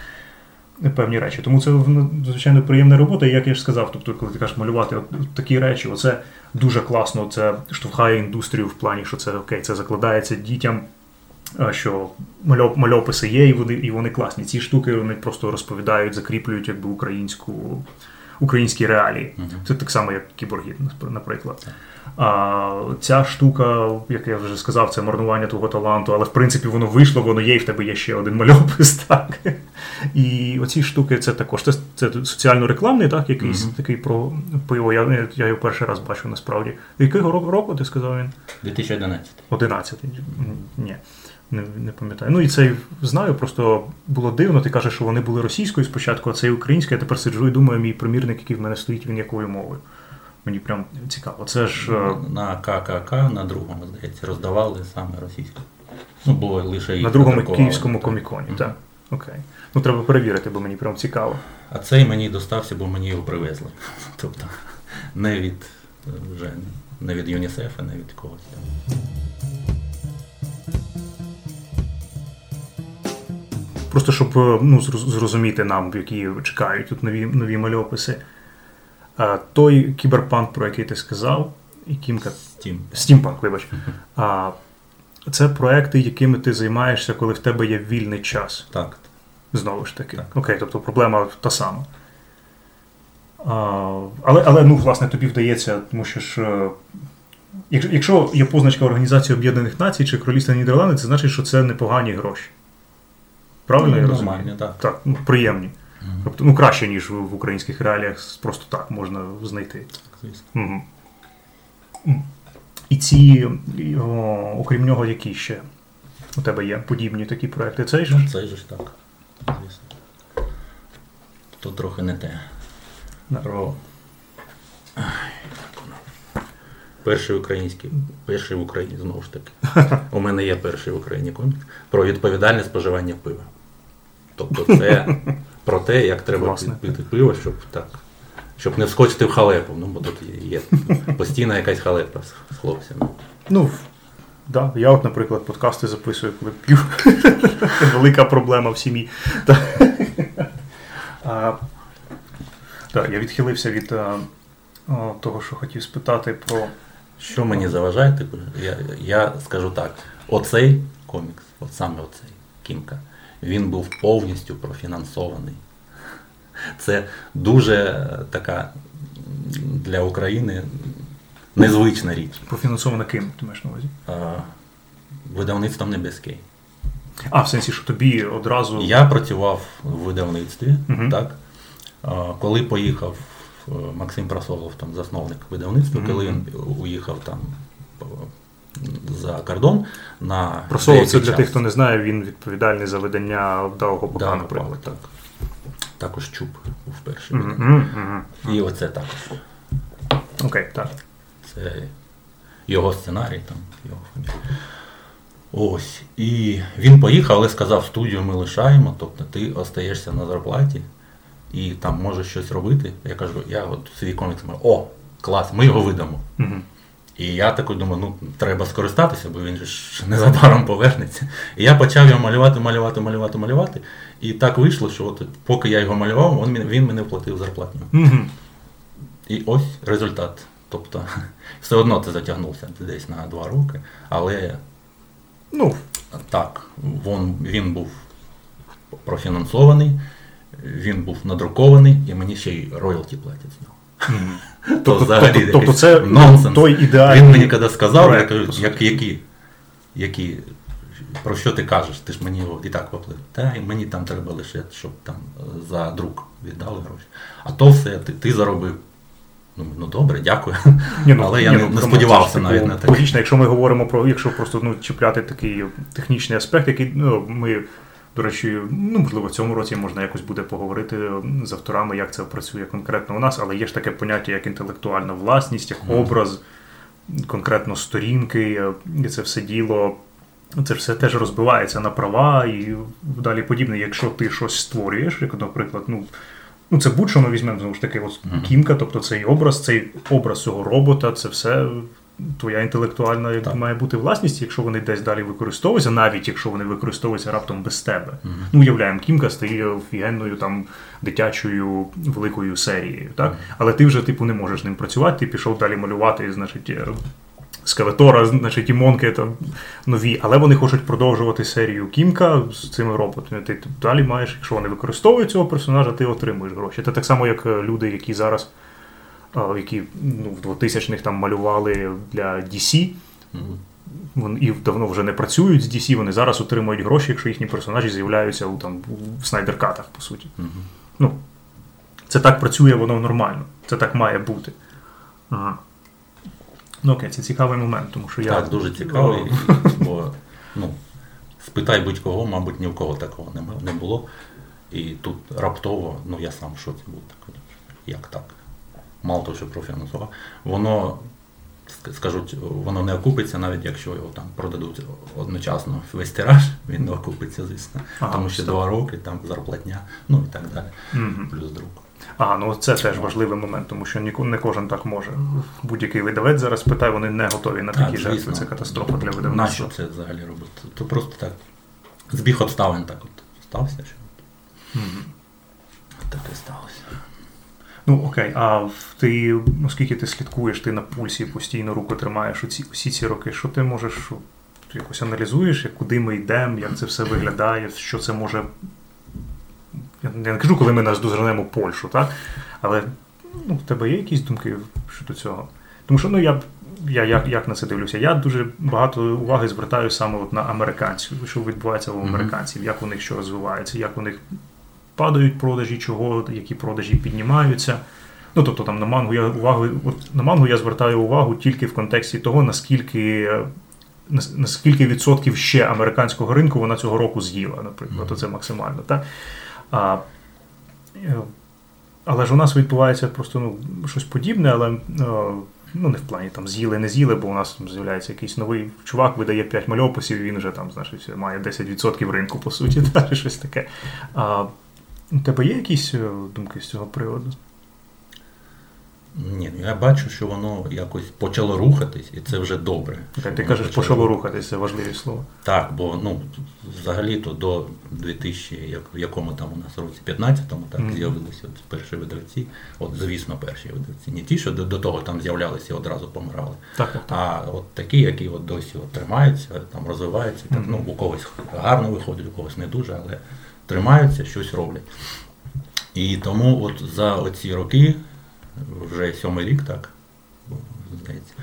певні речі. Тому це ну, звичайно приємна робота. І як я ж сказав, тобто, коли ти кажеш малювати от, от такі речі, оце дуже класно. Це штовхає індустрію в плані, що це окей, це закладається дітям. Що мальописи є, і вони, і вони класні. Ці штуки вони просто розповідають, закріплюють якби українську, українські реалії. Мгм. Це так само, як кіборги, наприклад. А ця штука, як я вже сказав, це марнування твого таланту, але в принципі воно вийшло, воно є, і в тебе є ще один мальопис, так. І оці штуки це також це, це соціально-рекламний, так, якийсь Мгм. такий про пиво. Я, я його перший раз бачу насправді. Якого року, року ти сказав він? 2011. 11. Ні. Не, не пам'ятаю. Ну і це знаю, просто було дивно. Ти кажеш, що вони були російською спочатку, а це українською. Я тепер сиджу і думаю, мій примірник, який в мене стоїть, він якою мовою. Мені прям цікаво. Це ж. е, На ККК на другому, здається, роздавали саме російською. Ну, було лише їх На другому київському коміконі, Мгм. так. Окей. Ну треба перевірити, бо мені прям цікаво. А цей мені достався, бо мені його привезли. Тобто не від е, вже не від ЮНІСЕФа, не від когось. Просто щоб е, ну, зрозуміти нам, які чекають тут нові, нові мальописи. Той кіберпанк, про який ти сказав, і Кімка Стім. Стімпанк, вибач. А, це проекти, якими ти займаєшся, коли в тебе є вільний час. Так. Знову ж таки. Так. Окей, тобто проблема та сама. А, але, але, ну, власне, тобі вдається, тому що ж. е, Якщо, є позначка Організації Об'єднаних Націй чи Королівства Нідерланди, це значить, що це непогані гроші. Правильно я Ну, розумію? нормальні, так. Так, ну, приємні. Тобто, ну, краще, ніж в, в українських реаліях, просто так можна знайти. Звісно. І ці, о, окрім нього, які ще у тебе є подібні такі проекти? Цей ж? Ну, це ж так. Звісно. То трохи не те. Про... Перший український, перший в Україні, знову ж таки. У мене є перший в Україні комікс про відповідальне споживання пива. Тобто це про те, як треба пити пиво, щоб так. Щоб не вскочити в халепу. Ну, бо тут є постійна якась халепа з- хлопцями. Ну, да, я от, наприклад, подкасти записую, коли п'ю. Велика проблема в сім'ї. А, Так, я відхилився від а, а, того, що хотів спитати про. Що мені заважає, типу, я, я скажу так: оцей комікс, от саме оцей Кімка, він був повністю профінансований. Це дуже така для України незвична річ. Профінансовано ким, ти маєш на увазі? Видавництвом Небескей. А, в сенсі, що тобі одразу. Я працював в видавництві, Мгм. так? Коли поїхав е, Максим Просолов, там засновник видавництва, Мгм. коли він уїхав там е, за кордон на Просолов, це для тих, хто не знає, він відповідальний за видання Даого Пока, наприклад. так. Також чуб був перший. Мгм, мгм, мгм. І оце також. Окей, так. Це... його сценарій, там, його. Ось. І він поїхав, але сказав, студію ми лишаємо, тобто ти остаєшся на зарплаті і там можеш щось робити. Я кажу, я от свій комікс маю, о, клас, ми його видамо. Угу. І я такий думаю, ну треба скористатися, бо він ж незабаром повернеться. І я почав його малювати, малювати, малювати, малювати. І так вийшло, що от поки я його малював, він, він мене вплатив зарплатню. Угу. І ось результат. Тобто, все одно це затягнувся десь на два роки, але Ну, так, він, він був профінансований, він був надрукований, і мені ще й роялті платять з нього. мгм. То тобто, взагалі тобто, тобто це нонсенс. той ідеальний. Він мені коли сказав, я кажу, як, які, які, про що ти кажеш? Ти ж мені його і так поплив. Та і мені там треба лише, щоб там е, за друк віддали гроші. А то все, ти, ти заробив. Ну, ну добре, дякую. Ні, ну, Але я ні, не, ну, не сподівався це навіть типу, на таке. Логічно, якщо ми говоримо про, якщо просто ну, чіпляти такий технічний аспект, який ну, ми, до речі, ну можливо, в цьому році можна якось буде поговорити з авторами, як це працює конкретно у нас, але є ж таке поняття, як інтелектуальна власність, як образ, конкретно сторінки, і це все діло. Це все теж розбивається на права і далі подібне. Якщо ти щось створюєш, як, наприклад, ну, ну це будь-що ми візьмемо знову ж таки, от кімка, тобто цей образ, цей образ цього робота, це все твоя інтелектуальна як Так. має бути власність, якщо вони десь далі використовуються, навіть якщо вони використовуються раптом без тебе. Мгм. Ну, уявляємо, кімка стає офігенною там дитячою великою серією, так? Але ти вже типу не можеш ним працювати, ти пішов далі малювати, значить. е, Скелетора, значить, і Монки там нові, але вони хочуть продовжувати серію Кімка з цими роботами. Ти далі маєш, якщо вони використовують цього персонажа, ти отримуєш гроші. Це так само, як е, люди, які зараз, які ну, в 2000-х там малювали для DC, Мгм. вони і давно вже не працюють з DC, вони зараз отримують гроші, якщо їхні персонажі з'являються у там в снайдер-катах, по суті. Мгм. Ну, це так працює, воно нормально. Це так має бути. Ага. Ну окей, це цікавий момент, тому що я. Так, дуже цікавий, бо ну, спитай будь-кого, мабуть, ні в кого такого не, не було. І тут раптово, ну я сам в шоці був так. Як так? Мало того, що профінансував. Воно, скажуть, воно не окупиться, навіть якщо його там продадуть одночасно весь тираж, він не окупиться, звісно. Ага, Тому що два роки, там зарплатня, ну і так далі. Мгм. Плюс друк. А, ну це теж важливий момент, тому що ніко- не кожен так може. Будь-який видавець зараз питає, вони не готові на такі жертви. Це катастрофа для Нащо видавництва. це взагалі робити? То просто так. Збіг обставин так от стався, що Мгм. таке сталося. Ну окей, а ти, оскільки ти слідкуєш, ти на пульсі постійно руку тримаєш усі, усі ці роки, що ти можеш ти якось аналізуєш, як куди ми йдемо, як це все виглядає, що це може. Я не кажу, коли ми нас дозернемо Польщу, так? Але ну, в тебе є якісь думки щодо цього? Тому що ну, я, я як, як на це дивлюся? Я дуже багато уваги звертаю саме от на американців, що відбувається Мгм. американців, як у них що розвивається, як у них падають продажі, чого, які продажі піднімаються. Ну, тобто там на мангу я увагу, от на мангу я звертаю увагу тільки в контексті того, наскільки, наскільки відсотків ще американського ринку вона цього року з'їла, наприклад, Мгм. це максимально. Так? А, е, але ж у нас відбувається просто ну, щось подібне, але е, ну, не в плані там з'їли, не з'їли, бо у нас там з'являється якийсь новий чувак, видає 5 мальописів, він вже там, значить, має 10% ринку, по суті, та, чи щось таке. А, у тебе є якісь е, думки з цього приводу? Ні, ну я бачу, що воно якось почало рухатись, і це вже добре. Ти кажеш, почало рухатися, це важливі слова. Так, бо ну, взагалі-то до 2000, як, в якому там у нас році 15-му так Мгм. з'явилися от перші видавці. От, звісно, перші видавці. Не ті, що до, до того там з'являлися і одразу помирали. Так, так, так. А от такі, які от досі от тримаються, там розвиваються, так, Мгм. ну, у когось гарно виходить, у когось не дуже, але тримаються, щось роблять. І тому от за оці роки, вже сьомий рік, так, здається,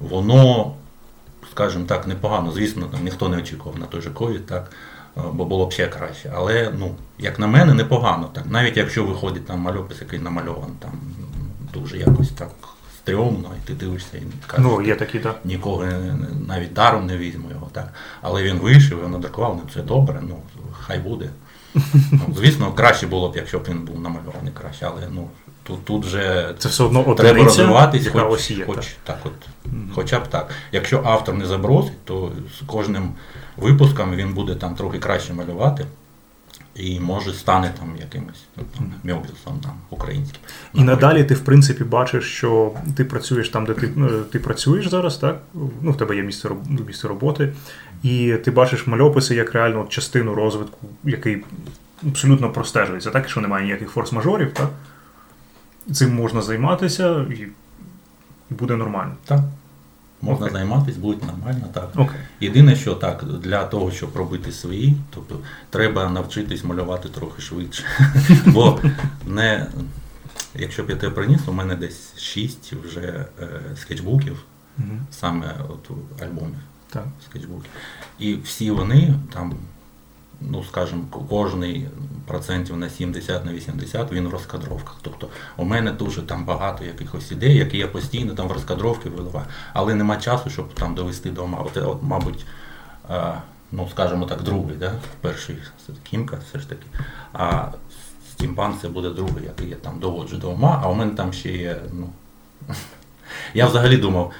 воно, скажімо так, непогано. Звісно, там ніхто не очікував на той же ковід, так, бо було б ще краще. Але, ну, як на мене, непогано. Так. Навіть якщо виходить там мальопис, який намальований там дуже якось так стрьомно, і ти дивишся і кажеш, Ну, є такі, так. нікого навіть даром не візьму його, так. Але він вийшов, його надрукував, ну це добре, ну хай буде. Ну, звісно, краще було б, якщо б він був намальований краще, але ну, тут, тут вже Це все одно треба одиниця, розвиватись, яка хоч, ось є. хоч, так. так, от, хоча б так. Якщо автор не забросить, то з кожним випуском він буде там трохи краще малювати. І може стане там якимось ну, там, Мьобісом там, українським. І надалі ти, в принципі, бачиш, що ти працюєш там, де ти, ну, ти працюєш зараз, так? Ну, в тебе є місце, місце роботи, і ти бачиш мальописи як реально частину розвитку, який абсолютно простежується, так? Що немає ніяких форс-мажорів, так? Цим можна займатися і, і буде нормально. Так. Можна Окей. займатися, буде нормально, так. Окей. Єдине, що так, для того, щоб робити свої, тобто треба навчитись малювати трохи швидше. Бо не, якщо б я тебе приніс, у мене десь 6 вже е, скетчбуків, Мгм. саме от альбомів Так. скетчбуків. І всі вони там, ну скажімо, кожний процентів на 70 на 80 він в розкадровках. Тобто у мене дуже там багато якихось ідей, які я постійно там в розкадровки виливаю, але нема часу, щоб там довести до ума. От, от мабуть, е, ну скажімо так, другий, да? перший Кімка, все ж таки. А Стімпан це буде другий, який я там доводжу до ума, а у мене там ще є, ну. Я взагалі думав,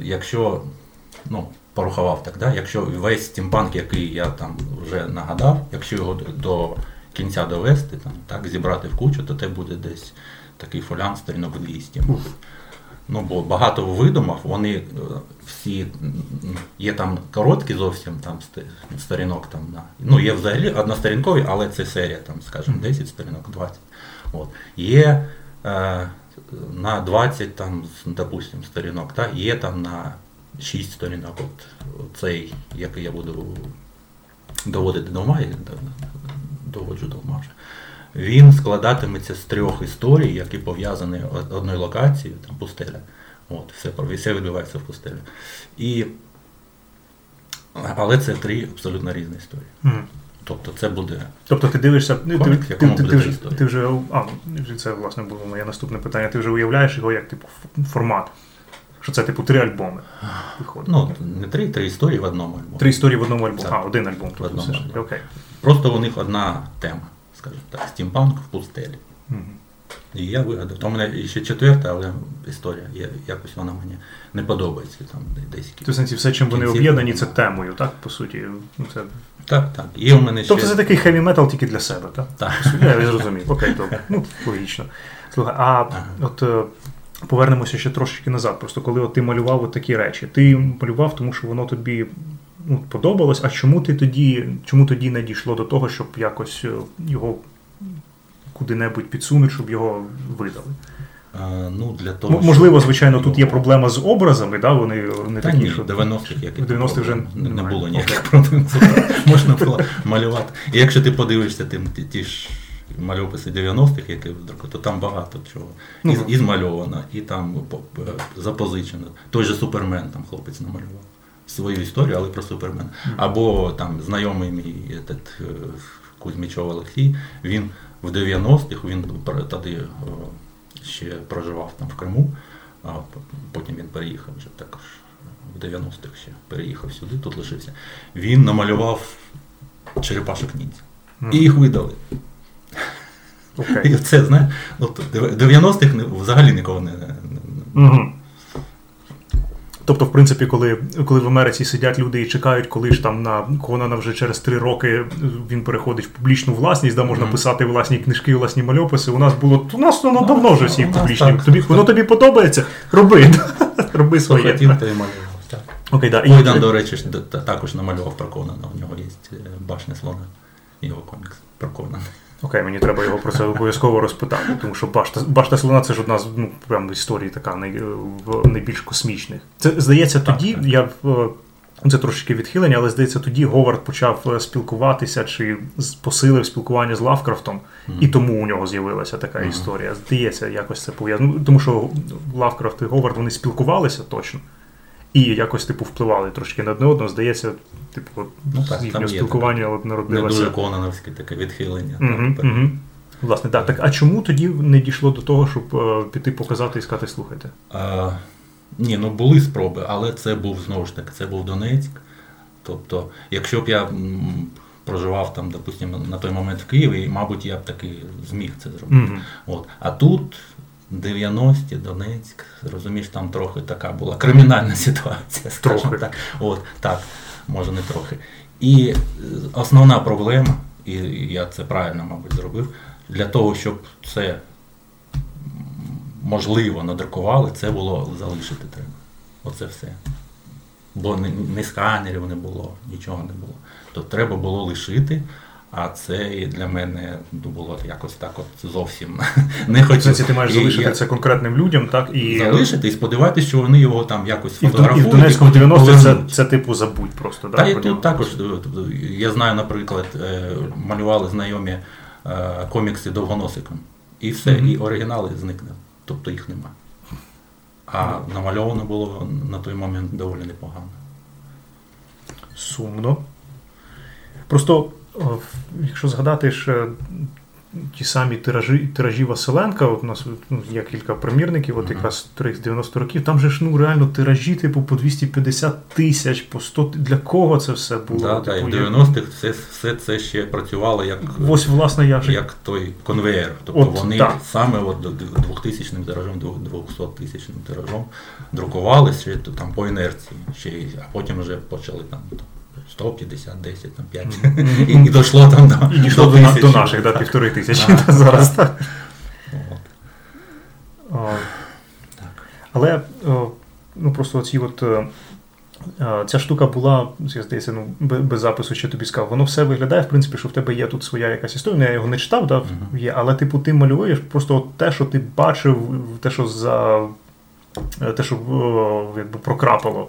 якщо ну, порахував так, да? якщо весь стімпанк, який я там вже нагадав, якщо його до- кінця довести, там, так, зібрати в кучу, то це буде десь такий фолян сторінок 200. Ну, бо багато видумав, вони е, всі є там короткі зовсім там сторінок там на. Ну, є взагалі односторінкові, але це серія, там, скажімо, 10 сторінок, 20. От. Є е, на 20 там, допустим, сторінок, та, є там на 6 сторінок, от, цей, який я буду доводити до ума, я доводжу до ума вже. Він складатиметься з трьох історій, які пов'язані одною локацією, там пустеля. От, все, все відбувається в пустелі. І, але це три абсолютно різні історії. Мгм. Тобто це буде Тобто ти дивишся, ти, Комік, ти, ти, буде ти, три ти вже, а, це власне було моє наступне питання. Ти вже уявляєш його як типу формат. Що це типу три альбоми виходить. ну, не три, три історії в одному альбомі. Три історії в одному альбомі. Так. А, один альбом. Тобто одному альбомі. окей. Просто у них одна тема, скажімо так, стімпанк в пустелі. Мгм. І я вигадав. У мене ще четверта, але історія. Я, якось вона мені не подобається. Там десь Тобто, в сенсі, все, чим вони об'єднані, це темою, так, по суті. Ну, це... Так, так. Є у мене ще. Тобто це такий хеві метал тільки для себе, так? Так. Я зрозумів. Окей, добре. Ну, логічно. Слухай, а от е, повернемося ще трошечки назад. Просто коли от ти малював от такі речі, ти малював, тому що воно тобі ну, подобалось. А чому ти тоді, чому тоді не дійшло до того, щоб якось е, його куди-небудь підсунути, щоб його видали? А, ну, для того, М- щоб- Можливо, звичайно, тут є проблема з образами, да? вони не Та такі, ні, що в 90-х яких 90-х вже не, не було ніяких проблем. Можна було малювати. І якщо ти подивишся тим, ті, ті ж мальописи 90-х, які то там багато чого. Ну, І, так. і змальовано, і там е, запозичено. Той же Супермен там хлопець намалював. Свою історію, але про Супермена. Або там знайомий мій этот, е, Кузьмічов Олексій, він в 90-х, він тоді е, ще проживав там в Криму, а потім він переїхав вже також в 90-х ще переїхав сюди, тут лишився. Він намалював черепашок ніндзя. І їх видали. Окей. І це, знаєш, от 90-х взагалі нікого не. Угу. Тобто, в принципі, коли, коли в Америці сидять люди і чекають, коли ж там на Конана вже через три роки він переходить в публічну власність, де можна Мгм. писати власні книжки, власні мальописи. У нас було у нас воно Ну, давно вже всі публічні. так. Тобі воно тобі подобається? Роби. Роби своє. хотів, малював. Так. Окей, да. Ойдан, до речі, також намалював про Конана. У нього є е, башня слона, його комікс про Конана. Окей, мені треба його про це обов'язково розпитати, тому що башта, башта слона це ж одна з ну, прям історій така най, в найбільш космічних. Це здається, тоді так. я в е, це трошки відхилення, але здається, тоді Говард почав е, спілкуватися чи посилив спілкування з Лавкрафтом, і тому у нього з'явилася така Мгм. історія. Здається, якось це пов'язано. Тому що Лавкрафт і Говард вони спілкувалися точно. І якось типу впливали трошки на одне одного. Здається, типу, от, Ну, так, їхнього там є спілкування от Не дуже конановське таке відхилення. Угу, Так, угу. Власне, так. так. А чому тоді не дійшло до того, щоб е, піти показати і сказати, слухайте? А, ні, ну були спроби, але це був знову ж таки, це був Донецьк. Тобто, якщо б я проживав там, допустимо, на той момент в Києві, і, мабуть, я б таки зміг це зробити. Мгм. От. А тут 90-ті, Донецьк, розумієш, там трохи така була кримінальна ситуація, скажімо Трохи. так. От, так, може не трохи. І е, основна проблема, і я це правильно, мабуть, зробив, для того, щоб це можливо надрукували, це було залишити треба. Оце все. Бо ні сканерів не було, нічого не було. То треба було лишити. А це і для мене було якось так от зовсім не хотів. сенсі ти маєш залишити це конкретним людям, так? І, залишити і сподіватися, що вони його там якось Дон- і фотографують. в потім 90 це, це типу забудь просто. Та так, і тут також, е, тобто, я знаю, наприклад, е, малювали знайомі е, комікси довгоносиком. І все, і оригінали зникне. Тобто їх нема. А намальовано було на той момент доволі непогано. Сумно. Просто, якщо згадати ж ті самі тиражі, тиражі Василенка, от у нас ну, є кілька примірників, от якраз з 90 років, там же ж ну реально тиражі, типу, по 250 тисяч, по 100 т- Для кого це все було? Да, да, і Типу, в 90-х все, все це ще працювало як, Ось, власне, я ж. як той конвеєр. Тобто От, вони так. саме от до 2000 тиражом, 200 тисячним тиражом друкували ще там по інерції, ще, а потім вже почали там 150, 10, там 5. І, і дійшло там до, І дійшло до, на- до наших, да, півтори тисячі Так, зараз. так. От, О, так. Але о, ну просто оці от. е, е, Ця штука була, я здається, ну, без, запису, що тобі сказав. Воно все виглядає, в принципі, що в тебе є тут своя якась історія. Ну, Я його не читав, да, Мгм. є, але типу ти малюєш просто от те, що ти бачив, те, що за е, те, що о, якби прокрапало.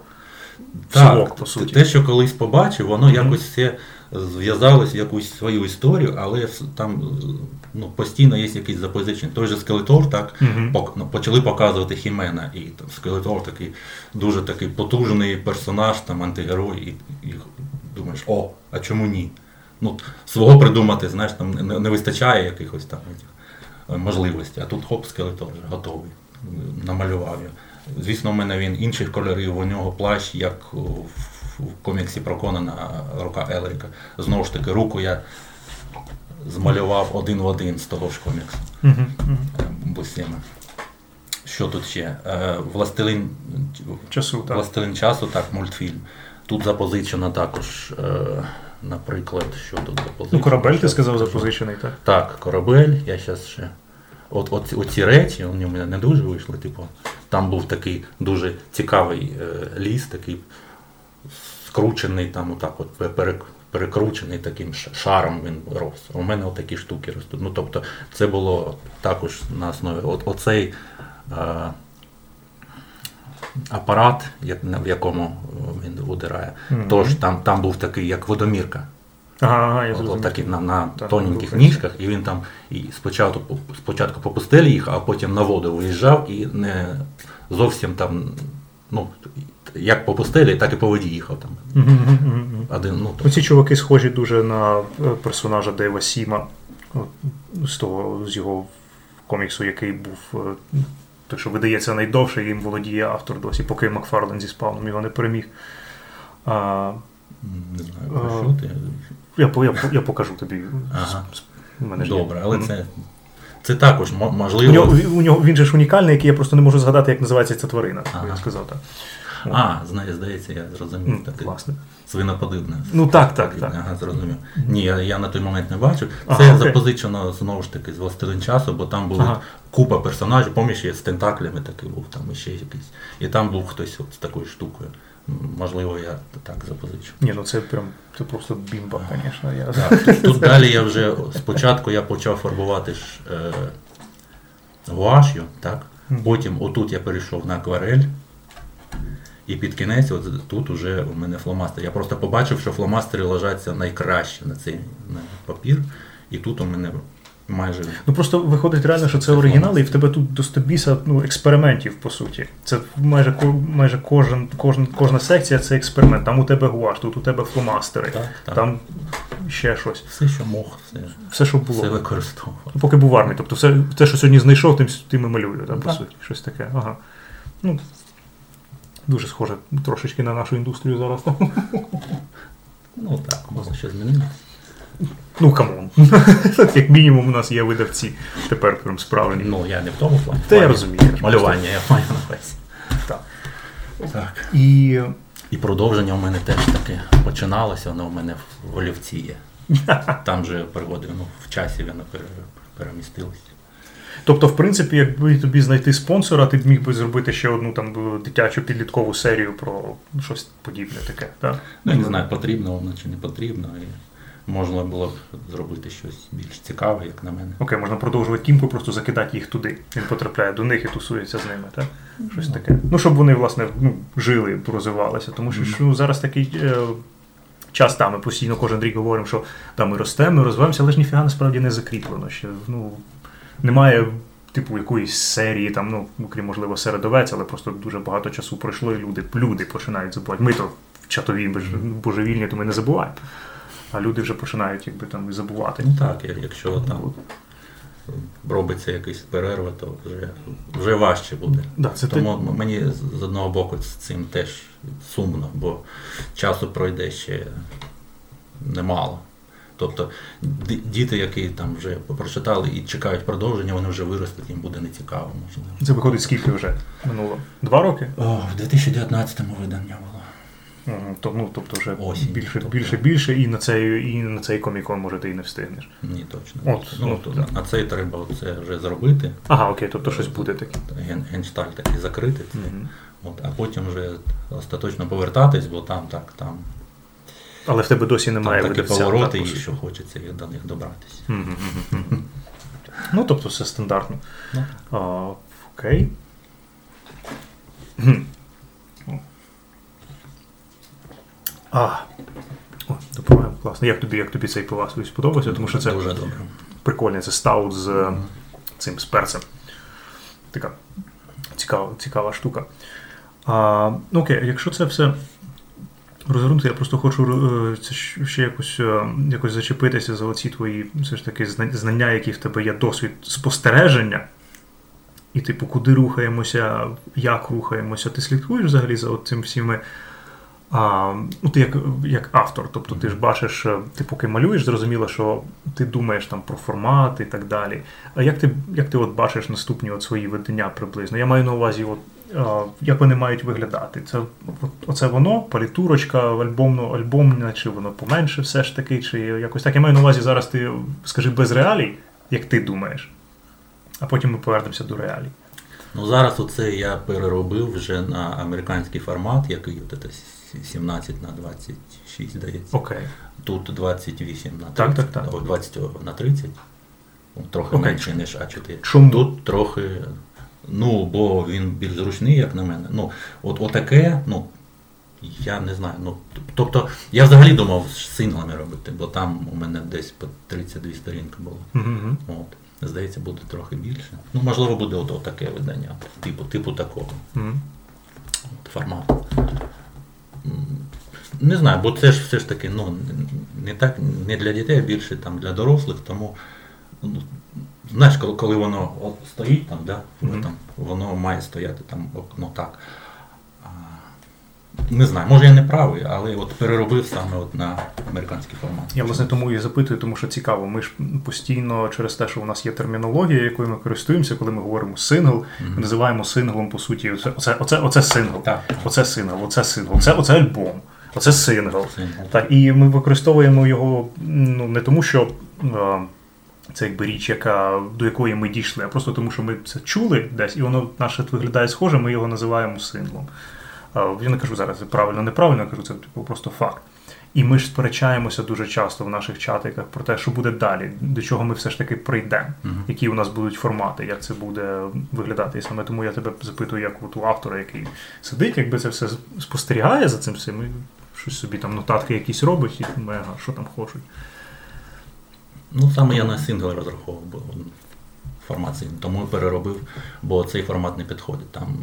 В совок, по суті. те, що колись побачив, воно Мгм. якось все зв'язалось в якусь свою історію, але там ну, постійно є якісь запозичення. Той же Скелетор, так, ну, почали показувати Хімена, і там Скелетор такий дуже такий потужний персонаж, там антигерой, і, і думаєш, о, а чому ні? Ну, свого придумати, знаєш, там не, не вистачає якихось там е, можливостей, а тут хоп, Скелетор готовий, намалював його. Звісно, у мене він інших кольорів, у нього плащ, як в, в коміксі про Конана рука Елріка. Знову ж таки, руку я змалював один в один з того ж коміксу. Е, Бусіма. Що тут ще? Е, Властелин, Часу, так. Властелин часу, так, мультфільм. Тут запозичено також, е, наприклад, що тут запозичено. Ну, корабель, ти сказав, запозичений, так. Так, корабель, я зараз ще. От, от оці речі, вони у мене не дуже вийшли. Типу, там був такий дуже цікавий е, ліс, такий скручений, там отак от перекручений таким шаром він рос. У мене отакі штуки ростуть. Ну, тобто, це було також на основі. От, оцей е, апарат, як, в якому він удирає, Мгм. тож там, там був такий, як водомірка. Ага, я От, от такі на, на Так, тоненьких ніжках, і він там і спочатку, спочатку по пустелі їхав, а потім на воду виїжджав і не зовсім там, ну, як по пустелі, так і по воді їхав там. Один, ну, Ну, ці чуваки схожі дуже на е, персонажа Дейва Сіма, з того з його коміксу, який був е, той, що видається найдовше, їм володіє автор досі, поки Макфарлен зі спавном його не переміг. А, не знаю, про А, що ти. я, я, я покажу тобі. Ага. Мене. Добре, але це, це також мо- У можливо. нього, у нього він же ж унікальний, який я просто не можу згадати, як називається ця тварина. Ага. Я сказав так. А, знає, здається, я зрозумів. М, Такий Власне. свиноподібне. Ну так, так, так. Ага, зрозумів. Ні, я, я на той момент не бачив. Це окей. запозичено знову ж таки з «Властелин часу, бо там були Ага. купа персонажів, пам'ятаєш, з тентаклями такий був, там ще якийсь. І там був хтось от з такою штукою. Можливо, я так запозичу. Ні, ну це прям це просто бімба, звісно. Я... Так, тут, тут далі я вже спочатку я почав фарбувати ж е, гуаш'ю, так? Потім отут я перейшов на акварель. І під кінець, от тут уже у мене фломастер. Я просто побачив, що фломастери ложаться найкраще на цей на папір. І тут у мене майже. Ну просто виходить реально, що це оригінал, і в тебе тут до стобіса ну, експериментів, по суті. Це майже майже кожен, кожен, кожна секція це експеримент. Там у тебе гуаш, тут у тебе фломастери, Так, так. там ще щось. Все, що мог, все, Все, що було. все використовував. Ну, Поки був в армії. Тобто все, те, що сьогодні знайшов, тим, тим і малюю, так, по Так. суті. Щось таке. Ага. Ну, дуже схоже трошечки на нашу індустрію зараз. Ну так, можна ще змінити. Ну, come on. Як мінімум, у нас є видавці тепер прям справжні. Ну, я не в тому плані. Та я розумію. Малювання я маю на увазі. Так. Так. І І продовження у мене теж таке починалося, воно у мене в Олівці є. Там же переводив, ну, в часі воно пере- перемістилось. Тобто, в принципі, якби тобі знайти спонсора, ти б міг би зробити ще одну там дитячу підліткову серію про щось подібне таке. Так? Ну, я не знаю, потрібно воно чи не потрібно. І можна було б зробити щось більш цікаве, як на мене. Окей, можна продовжувати кімку, просто закидати їх туди. Він потрапляє до них і тусується з ними, так? Щось таке. Ну, щоб вони, власне, ну, жили, розвивалися. Тому що ну, зараз такий е, час там, ми постійно кожен рік говоримо, що там ми ростемо, ми розвиваємося, але ж ніфіга насправді не закріплено. Ще, ну, немає. Типу якоїсь серії, там, ну, окрім можливо, середовець, але просто дуже багато часу пройшло, і люди, люди починають забувати. Ми то в чатові божевільні, то ми не забуваємо. А люди вже починають якби там і забувати. Ну так, якщо там робиться якийсь перерва, то вже, вже важче буде. Да, це Тому м- мені з- одного боку з цим теж сумно, бо часу пройде ще немало. Тобто діти, які там вже прочитали і чекають продовження, вони вже виростуть, їм буде нецікаво, можливо. Це виходить скільки вже минуло? Два роки? О, в 2019-му видання було. Мгм, То, ну, тобто вже Осінь, більше, тобто. більше, більше, і на цей, і на цей комікон, може, ти і не встигнеш. Ні, точно. От, ну, ну, то, да. на цей треба це вже зробити. Ага, окей, тобто щось буде таке. Ген, геншталь такий закрити. це. Мгм. От, а потім вже остаточно повертатись, бо там так, там, Але в тебе досі там немає такі видавця, повороти, так, і що хочеться до них добратися. Мгм, мгм. Ну, тобто все стандартно. Ну, А, окей. Гм. О. А. О, допомагає, класно. Як тобі, як тобі цей пивас сподобався? Тому що це дуже добре. прикольний, це стаут з е, цим з перцем. Така цікава, цікава штука. А, ну окей, якщо це все розгорнути, я просто хочу е, це ще якось, е, якось зачепитися за оці твої все ж таки знання, які в тебе є досвід спостереження. І, типу, куди рухаємося, як рухаємося. Ти слідкуєш взагалі за цим всіми. А, ну, ти як, як автор, тобто ти ж бачиш, е, ти поки малюєш, зрозуміло, що ти думаєш там про формат і так далі. А як ти, як ти от бачиш наступні от свої видання приблизно? Я маю на увазі, от, а, як вони мають виглядати? Це от, оце воно, палітурочка, альбомно, альбомне, чи воно поменше все ж таки, чи якось так. Я маю на увазі зараз ти скажи без реалій, як ти думаєш, а потім ми повернемося до реалій. Ну зараз оце я переробив вже на американський формат, який от 17 на 26, здається. Окей. Тут 28 на 30, Так, так, так. о, 20 на 30. Ну, Трохи Окей. менше, ніж А4. Чому? Тут трохи, ну, бо він більш зручний, як на мене. Ну, от отаке, ну, я не знаю. Ну, тобто, я взагалі думав з синглами робити, бо там у мене десь по 32 сторінки було. Угу. От. Здається, буде трохи більше. Ну, можливо, буде от, таке видання, типу, типу такого Угу. от, формату. Не знаю, бо це ж все ж таки ну, не так, не для дітей, а більше там для дорослих, тому ну, знаєш, коли, коли воно стоїть там, да, Мгм. там, воно має стояти там ну, так. Не знаю, може я не правий, але от переробив саме от на американський формат. Я власне тому і запитую, тому що цікаво. Ми ж постійно через те, що у нас є термінологія, якою ми користуємося, коли ми говоримо сингл, ми називаємо синглом по суті. Оце, оце, оце, оце сингл. Так. Оце сингл, оце сингл, оце, оце альбом, оце сингл. Сингл. Так, і ми використовуємо його ну, не тому, що е, це якби річ, яка, до якої ми дійшли, а просто тому, що ми це чули десь, і воно наше виглядає схоже, ми його називаємо синглом. Е, Я не кажу зараз правильно, неправильно, я кажу, це типу, просто факт. І ми ж сперечаємося дуже часто в наших чатиках про те, що буде далі, до чого ми все ж таки прийдемо, Мгм. які у нас будуть формати, як це буде виглядати. І саме тому я тебе запитую, як от у автора, який сидить, якби це все спостерігає за цим всім, і щось собі там нотатки якісь робить, і ага, що там хочуть. Ну, саме я на сингл розраховував, бо формат. Тому переробив, бо цей формат не підходить. Там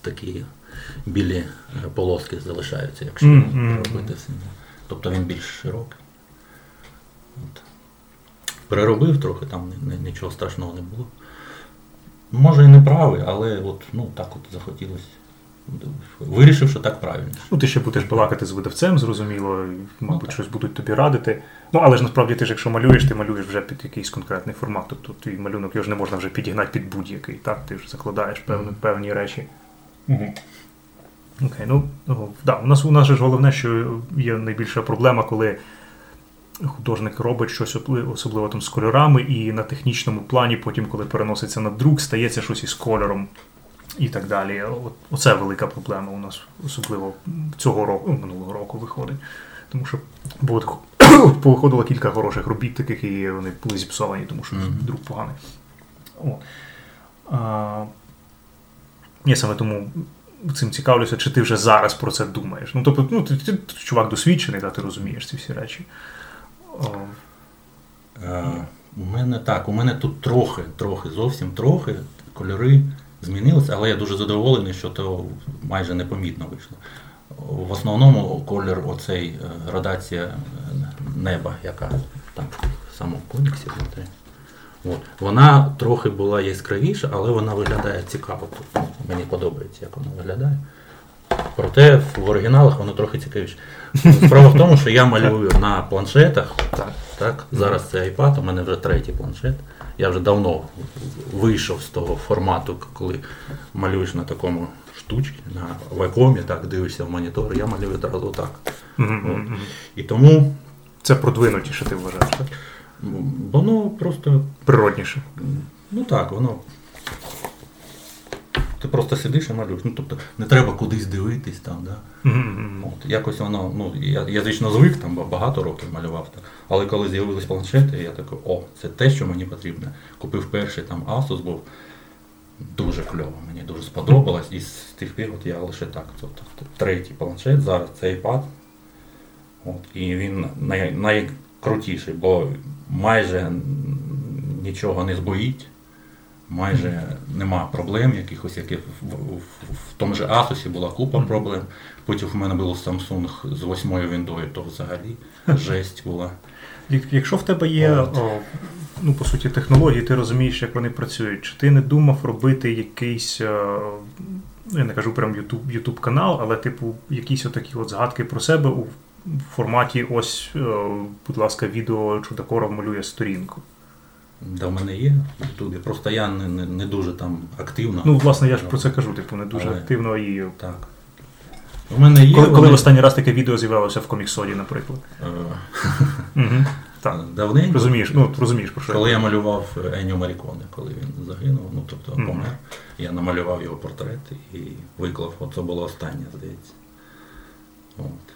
такі білі полоски залишаються, якщо робити сингл. Тобто він більш широкий. От. Переробив трохи, там ні- ні- нічого страшного не було. Може і не правий, але от, ну, так от захотілося вирішив, що так правильно. Ну, ти ще будеш балакати з видавцем, зрозуміло, і, мабуть, так. щось будуть тобі радити. Ну, але ж насправді ти ж, якщо малюєш, ти малюєш вже під якийсь конкретний формат. Тобто твій малюнок його ж не можна вже підігнати під будь-який, так? Ти вже закладаєш певні, певні речі. Окей, ну ну, да, у нас у нас же ж головне, що є найбільша проблема, коли художник робить щось особливо там з кольорами, і на технічному плані, потім, коли переноситься на друк, стається щось із кольором і так далі. Оце велика проблема у нас, особливо цього року, ну, минулого року виходить. Тому що було повиходило кілька хороших робіт, таких і вони були зіпсовані, тому що Мгм. друк поганий. О. А, я саме тому цим цікавлюся, чи ти вже зараз про це думаєш. Ну, тобто, ну, ти, ти, чувак досвідчений, та ти розумієш ці всі речі. О, Е, У мене так, у мене тут трохи, трохи, зовсім трохи кольори змінилися, але я дуже задоволений, що то майже непомітно вийшло. В основному колір, оцей е, градація е, неба, яка там в самому коміксі. От. Вона трохи була яскравіша, але вона виглядає цікаво. Мені подобається, як вона виглядає. Проте в оригіналах воно трохи цікавіше. Справа в тому, що я малюю на планшетах. так. Так, зараз це iPad, у мене вже третій планшет. Я вже давно вийшов з того формату, коли малюєш на такому штучці, на вакуумі, так, дивишся в монітор, я малюю одразу так. І тому Це продвинутіше, ти вважаєш, так? воно просто, Природніше. ну так, воно. Ти просто сидиш і малюєш. Ну, тобто не треба кудись дивитись там, да? Мгм. От, якось воно, ну, я, я звично звик, там багато років малював. Так. Але коли з'явились планшети, я такий, о, це те, що мені потрібно. Купив перший там Asus був дуже кльово, мені дуже сподобалось. І з тих пір от я лише так. Тобто, третій планшет, зараз це iPad. От, і він най, найкрутіший, бо майже нічого не збоїть. Майже нема проблем якихось, яких в, в, в тому же Asus була купа проблем. Потім в мене був Samsung з восьмою віндою, то взагалі жесть була. Якщо в тебе є, о, ну, по суті, технології, ти розумієш, як вони працюють, чи ти не думав робити якийсь, е, я не кажу прям YouTube, YouTube канал, але, типу, якісь отакі от згадки про себе у форматі ось, е, будь ласка, відео Чудакоров малює сторінку. Да, в мене є в Ютубі. Просто я не, не, не дуже там активно. Ну, власне, я ж про це кажу, типу, не дуже Але- активно і. Так. У мене є. Коли, коли вони, в останній раз таке відео з'явилося в коміксоді, наприклад. е, Угу. Так. Давненько. Розумієш, ну розумієш про що. Коли я малював Енніо Маріконе, коли він загинув, ну тобто помер, я намалював його портрет і виклав. Оце було останнє, здається. От.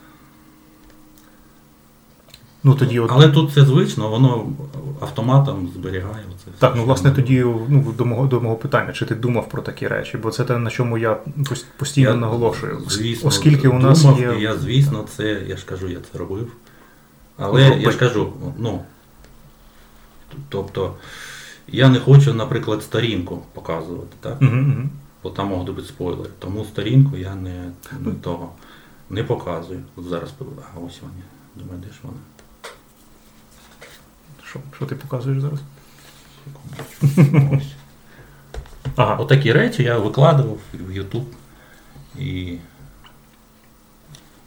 Ну тоді от. Але тут це звично, воно автоматом зберігає оце. все, Так, ну власне тоді ну, до мого до мого питання, чи ти думав про такі речі? Бо це те, на чому я постійно Я, наголошую. Звісно, Оскільки у нас думав, є. я, звісно, це, я ж кажу, я це робив. Але Робив. я ж кажу, ну. Тобто, я не хочу, наприклад, сторінку показувати, так? Мгм, мгм. Бо там можуть бути спойлери. Тому сторінку я не, не того не показую. От зараз ось вони. Думаю, де ж вони? Що, що ти показуєш зараз? Ось. Ага. Отакі речі я викладував в YouTube. І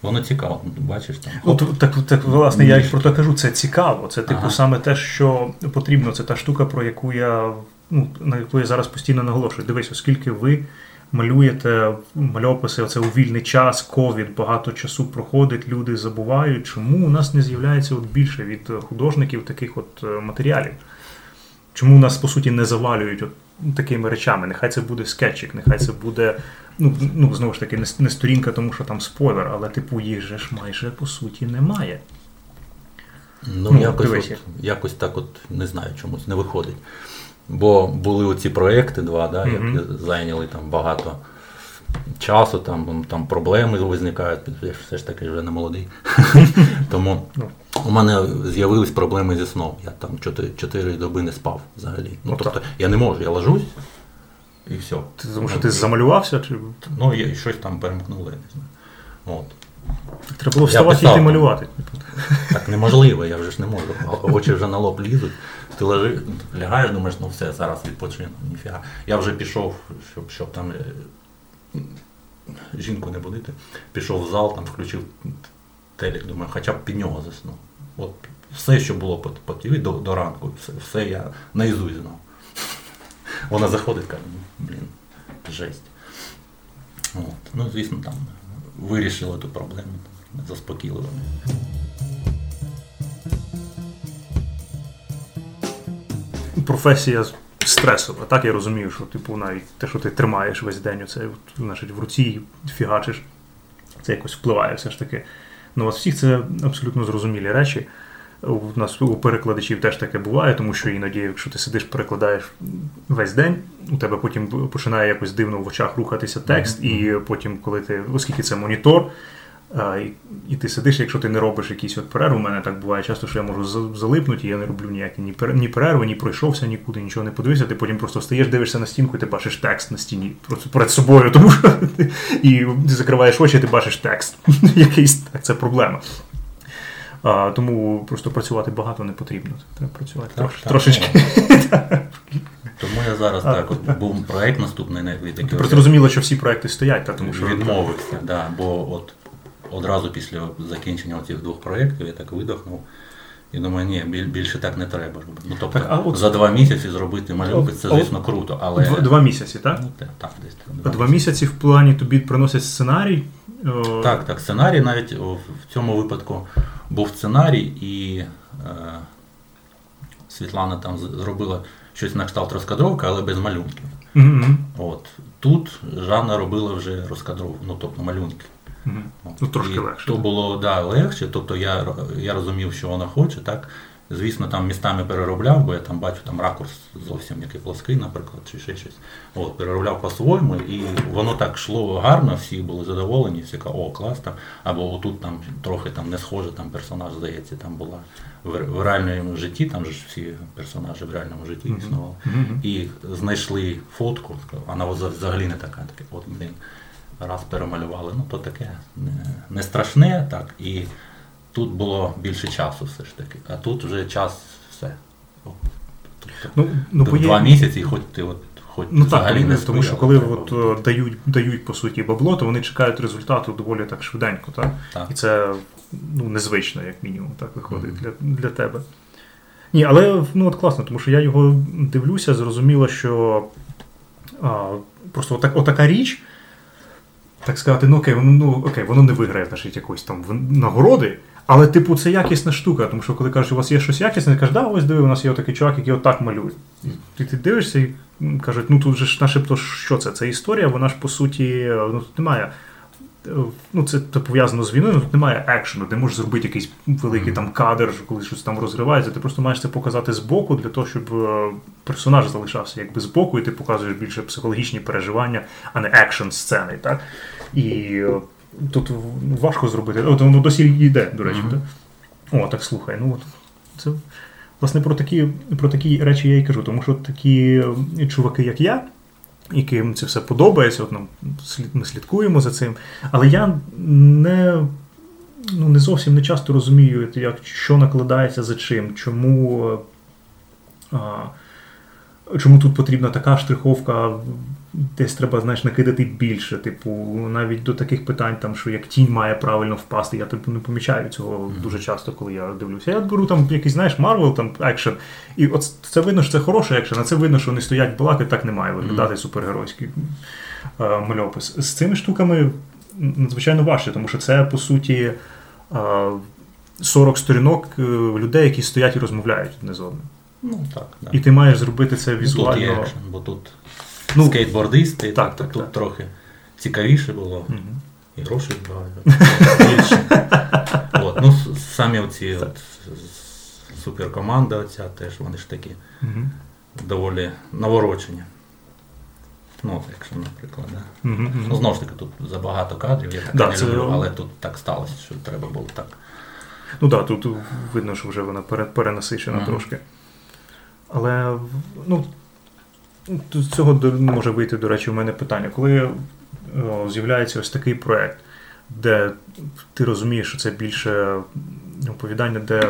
воно цікаво. Бачиш там. Ну, то- так, так, власне, я про те кажу, це цікаво. Це типу Ага. саме те, що потрібно. Це та штука, про яку я ну, на яку я зараз постійно наголошую. Дивись, оскільки ви малюєте мальописи, оце у вільний час, ковід, багато часу проходить, люди забувають, чому у нас не з'являється от більше від художників таких от е, матеріалів. Чому нас по суті не завалюють от такими речами? Нехай це буде скетчик, нехай це буде, ну, ну знову ж таки, не, не сторінка, тому що там спойлер, але типу їх же ж майже по суті немає. Ну, Ну, якось, от, якось так от не знаю, чомусь не виходить. Бо були оці проекти два, да, які зайняли там багато часу, там, там проблеми виникають, я все ж таки вже не молодий. Тому Ну. у мене з'явились проблеми зі сном. Я там 4, доби не спав взагалі. Ну, Ну, тобто я не можу, я ложусь і все. Ти, тому що ти замалювався, чи Ну, я щось там перемкнуло, я не знаю. От. Треба було вставати і йти малювати? Так неможливо, я вже ж не можу. Очі вже на лоб лізуть. Ти лежи, лягаєш, думаєш, ну все, зараз відпочину. Ніфіга. Я вже пішов, щоб, щоб там е, жінку не будити. Пішов в зал, там включив телек, думаю, хоча б під нього заснув. От все, що було по, по ТВ до, до ранку, все, все я наїзусь знав. Вона заходить, каже, «Ну, блін, жесть. От. Ну, звісно, там вирішили ту проблему, заспокійливо. професія стресова. Так я розумію, що типу навіть те, що ти тримаєш весь день, оце значить, в руці фігачиш, це якось впливає все ж таки. Ну, вас всіх це абсолютно зрозумілі речі. У нас у перекладачів теж таке буває, тому що іноді, якщо ти сидиш, перекладаєш весь день, у тебе потім починає якось дивно в очах рухатися текст, mm-hmm. і потім, коли ти, оскільки це монітор, і, і ти сидиш, якщо ти не робиш якісь от перерви, у мене так буває часто, що я можу залипнути, і я не роблю ніякі ні, ні перерви, ні пройшовся нікуди, нічого не подивився. Ти потім просто встаєш, дивишся на стінку, і ти бачиш текст на стіні просто перед собою, тому що ти, і ти закриваєш очі, і ти бачиш текст. Якийсь так, це проблема. А, Тому просто працювати багато не потрібно. Треба працювати так, трош, так, трошечки. Тому я зараз а, так, от був проект наступний не Просто зрозуміло, що всі проекти стоять, так, тому що відмовився, да, бо от одразу після закінчення цих двох проєктів я так видохнув. І думаю, ні, більше так не треба робити. Ну, тобто так, от... за два місяці зробити малюнки, це, звісно, круто. але... Два, два місяці, так? Ну, так, так, десь. Два, два місяці в плані тобі приносять сценарій? Так, так, сценарій навіть в цьому випадку був сценарій, і е, Світлана там зробила щось на кшталт розкадровки, але без малюнків. Mm-hmm. От. Тут Жанна робила вже розкадровку, ну тобто малюнки. Угу. Ну, трошки і легше. То було да, легше, тобто я я розумів, що вона хоче. так. Звісно, там містами переробляв, бо я там бачу там ракурс зовсім який плоский, наприклад, чи ще щось. От, Переробляв по-своєму, і воно так йшло гарно, всі були задоволені, всі кажуть, о, клас там. Або отут там трохи там не схоже, там персонаж, здається, там була в, в реальному житті, там же ж всі персонажі в реальному житті існували. Mm-hmm. І знайшли фотку, вона взагалі не така, таке, от, блін раз перемалювали. Ну, то таке не, не страшне, так. І тут було більше часу все ж таки. А тут вже час все. Тобто, ну, ну, Два є... місяці, хоч ти от. Хоч ну так, не тому що коли от, е, дають дають по суті бабло, то вони чекають результату доволі так швиденько, так? так. І це ну, незвично, як мінімум, так виходить mm-hmm. для для тебе. Ні, але ну от класно, тому що я його дивлюся, зрозуміло, що а, просто отак, отака річ, так сказати, ну окей, воно ну окей, воно не виграє значить, якоїсь там нагороди. Але, типу, це якісна штука, тому що коли кажуть, у вас є щось якісне, кажуть, да, ось диви, у нас є отакий чувак, який отак малює. І ти дивишся і кажуть, ну тут же ж начебто, що це? Це історія, вона ж по суті, ну тут немає. Ну, це пов'язано з війною, тут немає екшену, ти можеш зробити якийсь великий там кадр, коли щось там розривається. Ти просто маєш це показати збоку для того, щоб е, персонаж залишався якби збоку, і ти показуєш більше психологічні переживання, а не екшн сцени. так? І е, тут важко зробити. От воно досі йде, до речі. Mm-hmm. так? О, так слухай. ну от Це власне про такі про такі речі я і кажу, тому що такі чуваки, як я яким це все подобається, от нам ми слідкуємо за цим. Але я не ну, не зовсім не часто розумію, як, що накладається за чим, чому. А, Чому тут потрібна така штриховка, десь треба знаєш, накидати більше. Типу, навіть до таких питань, там, що як тінь має правильно впасти, я типу, не помічаю цього mm-hmm. дуже часто, коли я дивлюся. Я беру там якийсь, знаєш, Марвел, там екшен, і от це видно, що це хороший екшен, а це видно, що вони стоять балаки, так не має виглядати mm-hmm. супергеройський е, мальопис. З цими штуками надзвичайно важче, тому що це по суті. Е, 40 сторінок е, людей, які стоять і розмовляють одне з одним. Ну, так, да. І ти маєш зробити це візуально. Ну, тут є екшен, бо тут ну, скейтбордисти, так, так, тут так. трохи цікавіше було. Угу. І грошей багато. більше. От, ну, Самі оці от, суперкоманда, оця теж вони ж такі угу. доволі наворочені. Ну, якщо, наприклад, да. Угу, ну, знову ж таки, тут забагато кадрів, я так да, не це... люблю, але тут так сталося, що треба було так. Ну так, да, тут видно, що вже вона перенасичена трошки. Але ну, з цього може вийти, до речі, у мене питання. Коли о, з'являється ось такий проєкт, де ти розумієш, що це більше оповідання, де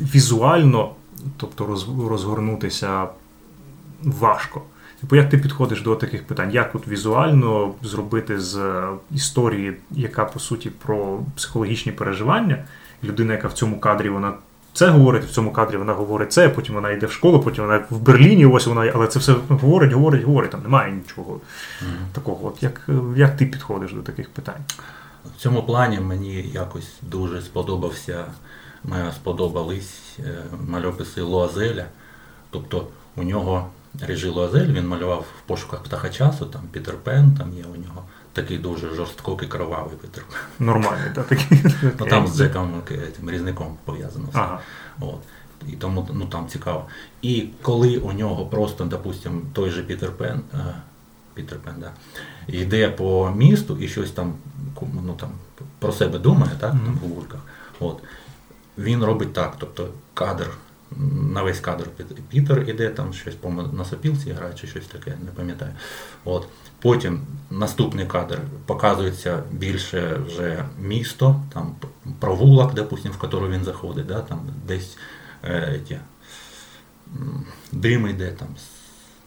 візуально, тобто розгорнутися важко. Типу, як ти підходиш до таких питань? Як от візуально зробити з е, історії, яка по суті про психологічні переживання, людина, яка в цьому кадрі вона це говорить, в цьому кадрі вона говорить це, потім вона йде в школу, потім вона в Берліні, ось вона, але це все говорить, говорить, говорить. Там немає нічого такого. От як, як ти підходиш до таких питань? В цьому плані мені якось дуже сподобався, мені сподобались е, мальописи Луазеля. Тобто у нього Режі Луазель, він малював в пошуках птаха часу, там Пітер Пен, там є у нього такий дуже жорсткий кровавий Пен. Нормальний, так, такий. Ну там з Джеком різником пов'язано все. Ага. От. І тому ну, там цікаво. І коли у нього просто, допустим, той же Пітер Пен, е, Пітер Пен, да, йде по місту і щось там, ну, там про себе думає, так, там, у вульках, от, він робить так, тобто кадр, на весь кадр Пітер іде, там щось по на сопілці грає чи щось таке, не пам'ятаю. От. Потім наступний кадр показується більше вже місто, там провулок, допустим, в який він заходить, да, там десь е, ті, дим йде, там,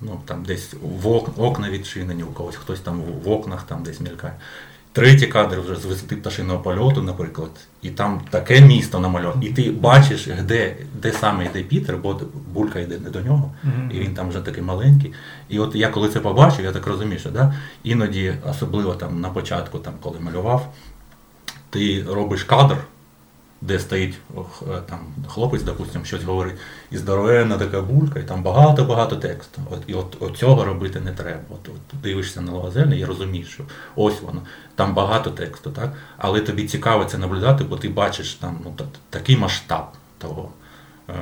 ну, там десь в ок- окна відчинені, у когось хтось там в окнах там десь мількає. Третій кадр вже з висоти пташиного польоту, наприклад, і там таке місто намальовано. І ти бачиш, де, де саме йде Пітер, бо булька йде не до нього, і він там вже такий маленький. І от я коли це побачив, я так розумію, що да, іноді, особливо там на початку, там, коли малював, ти робиш кадр, де стоїть е, там хлопець, допустим, щось говорить, і здоровенна така булька, і там багато-багато тексту. От, і от, от цього робити не треба. От, от дивишся на Лавазельне і розумієш, що ось воно, там багато тексту, так? але тобі цікаво це наблюдати, бо ти бачиш там ну, та- такий масштаб того. Е-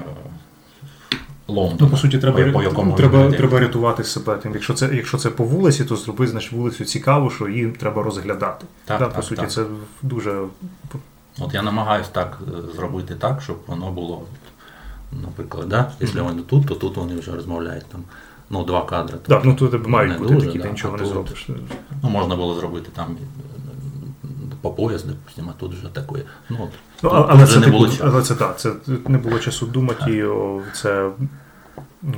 Лондона, Ну, по суті, треба, по якому треба, треба рятувати себе. Тим, якщо це, якщо це по вулиці, то зроби значить, вулицю цікаву, що її треба розглядати. Так, да, так, по суті, так. це дуже От я намагаюся так е, зробити так, щоб воно було, наприклад, да? якщо вони тут, то тут вони вже розмовляють там, ну, два кадри. то Так, ну тут мають не бути дуже, такі, да, ти нічого не зробиш. Ну, можна було зробити там е, по пояс, допустимо, а тут вже таке. Ну, от, Ну, тут але, це, не типу, було часу. але це так, це не було часу думати, і о, це м,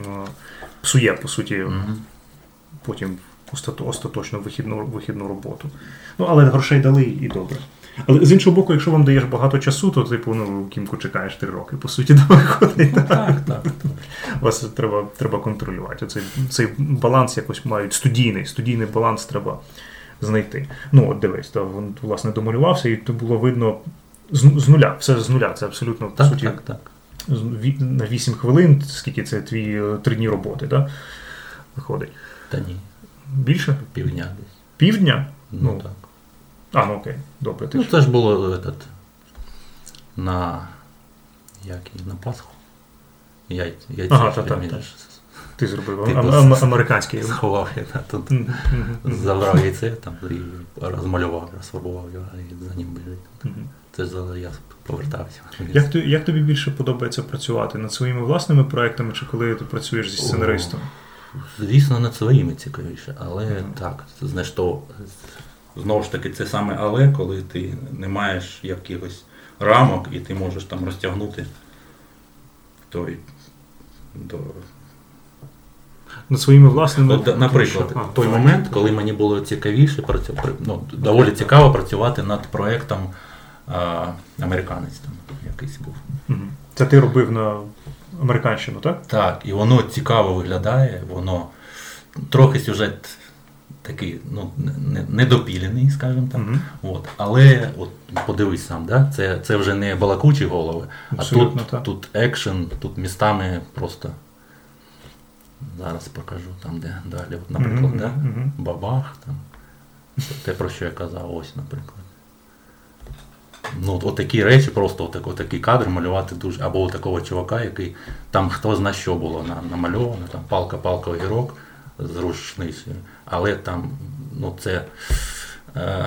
псує, по суті, Мгм. потім остато- остаточно вихідну, вихідну роботу. Ну, але грошей дали і добре. Але з іншого боку, якщо вам даєш багато часу, то типу, ну, кімку чекаєш три роки, по суті, до виходить. Так. Так, так. Вас треба, треба контролювати. Цей, цей баланс якось мають студійний, студійний баланс треба знайти. Ну, от дивись, то він власне домалювався, і то було видно з, з нуля, все з нуля. Це абсолютно по Так, суті так, так. на 8 хвилин, скільки це твій е, три дні роботи, да? виходить. Та ні, Більше? півдня десь. Півдня? Ну, Ну, так. А, ну окей, добре. Ти Ну, це ж було этот, на, як, на Пасху. Яй, яйця, Ага, та, та, та. ти зробив Типу, ам- ам- американський. сховав, я тут забрав яйце там і розмалював, розфарбував його і за ним біжить. Це ж я повертався. Як, ти, як тобі більше подобається працювати над своїми власними проектами, чи коли ти працюєш зі сценаристом? Звісно, над своїми цікавіше, але так, знаєш, то знову ж таки, це саме але, коли ти не маєш якихось рамок і ти можеш там розтягнути той до. Над своїми власними. От, наприклад, А, той момент, коли мені було цікавіше працювати, ну, доволі цікаво працювати над проєктом а, американець там якийсь був. Це ти робив на американщину, так? Так, і воно цікаво виглядає, воно трохи сюжет такий, ну, недопілений, скажімо так. Мгм. От. Але от подивись сам, да? це, це вже не балакучі голови, Абсолютно а тут, тут екшен, тут містами просто. Зараз покажу там, де далі. От, наприклад, Мгм, да? мгм. бабах там. Те, про що я казав, ось, наприклад. Ну, от такі речі, просто отак, отакий кадр малювати дуже. Або такого чувака, який там хто зна що було на- намальовано, там палка-палка огірок з рушницею. Але там, ну це. Е,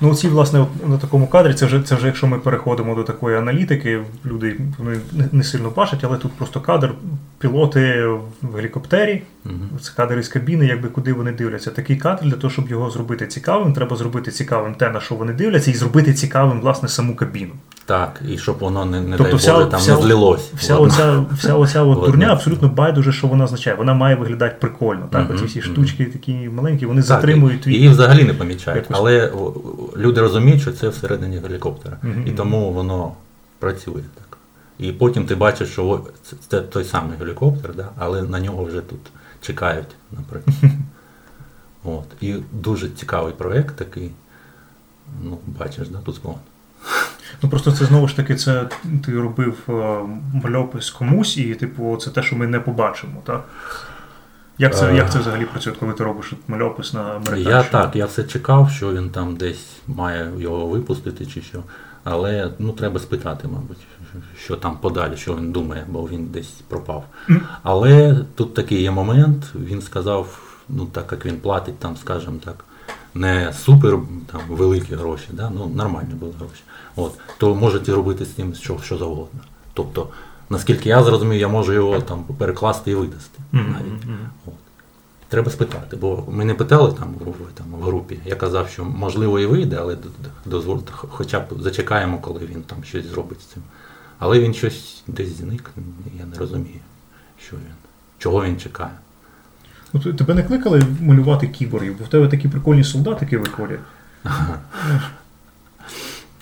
Ну, ці, власне, на такому кадрі, це вже, це вже якщо ми переходимо до такої аналітики, люди вони не- не сильно бачать, але тут просто кадр, пілоти в гелікоптері, мгм. це кадр із кабіни, якби куди вони дивляться. Такий кадр для того, щоб його зробити цікавим, треба зробити цікавим те, на що вони дивляться, і зробити цікавим, власне, саму кабіну. Так, і щоб воно не, не Тобто дай вся- Боже, там вся- не злилось. Вся оця, вся оця от цю. абсолютно байдуже, що вона означає. Вона має виглядати прикольно. Так, Мгм, оці всі штучки такі маленькі, вони Так, затримують твій. Її взагалі не помічають, якось- але люди розуміють, що це всередині гелікоптера. Мгм, І тому воно працює так. І потім ти бачиш, що це той самий гелікоптер, да? але на нього вже тут чекають, наприклад. От. І дуже цікавий проєкт такий. Ну, бачиш, да, тут склон. Ну просто це знову ж таки, це ти робив е, мальопис комусь, і типу, це те, що ми не побачимо, так? Як це, Е. як це взагалі працює, коли ти робиш мальопис на американщину? Я так, я все чекав, що він там десь має його випустити чи що. Але ну, треба спитати, мабуть, що там подалі, що він думає, бо він десь пропав. Але тут такий є момент, він сказав, ну так як він платить, там, скажімо так, не супер там, великі гроші, да? ну нормальні були гроші. От, то можете робити з ним що, що завгодно. Тобто, наскільки я зрозумів, я можу його там перекласти і видасти. Навіть. От. Треба спитати, бо ми не питали там в, там, в групі. Я казав, що можливо і вийде, але дозвольте, хоча б зачекаємо, коли він там щось зробить з цим. Але він щось десь зник, я не розумію, що він, чого він чекає. Ну, тебе не кликали малювати кіборгів, бо в тебе такі прикольні солдатики виходять.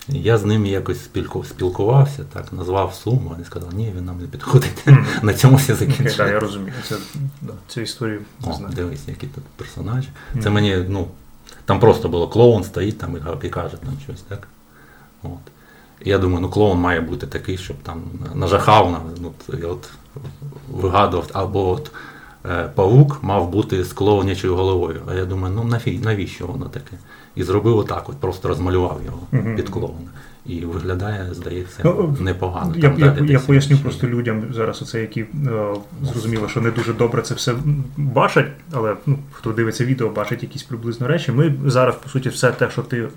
Я з ним якось спілку- спілкувався, так, назвав суму, вони сказали, ні, він нам не підходить. На цьому все Окей, так, я закінчилося. розумію. Це, да, цю історію знаю. дивись, які тут персонажі. Це мені, ну, там просто було клоун стоїть там і, і каже там щось, так? От. Я думаю, ну клоун має бути такий, щоб там нажахав на ну, от вигадував, або от е, павук мав бути з клоунячою головою. А я думаю, ну наві, навіщо воно таке? І зробив отак, от просто розмалював його під клоуна. І виглядає, здається, Ну, непогано. Я, Там я, далі я поясню просто людям зараз, оце, які е, зрозуміло, що не дуже добре це все бачать, але ну, хто дивиться відео, бачить якісь приблизно речі. Ми зараз, по суті, все те, що ти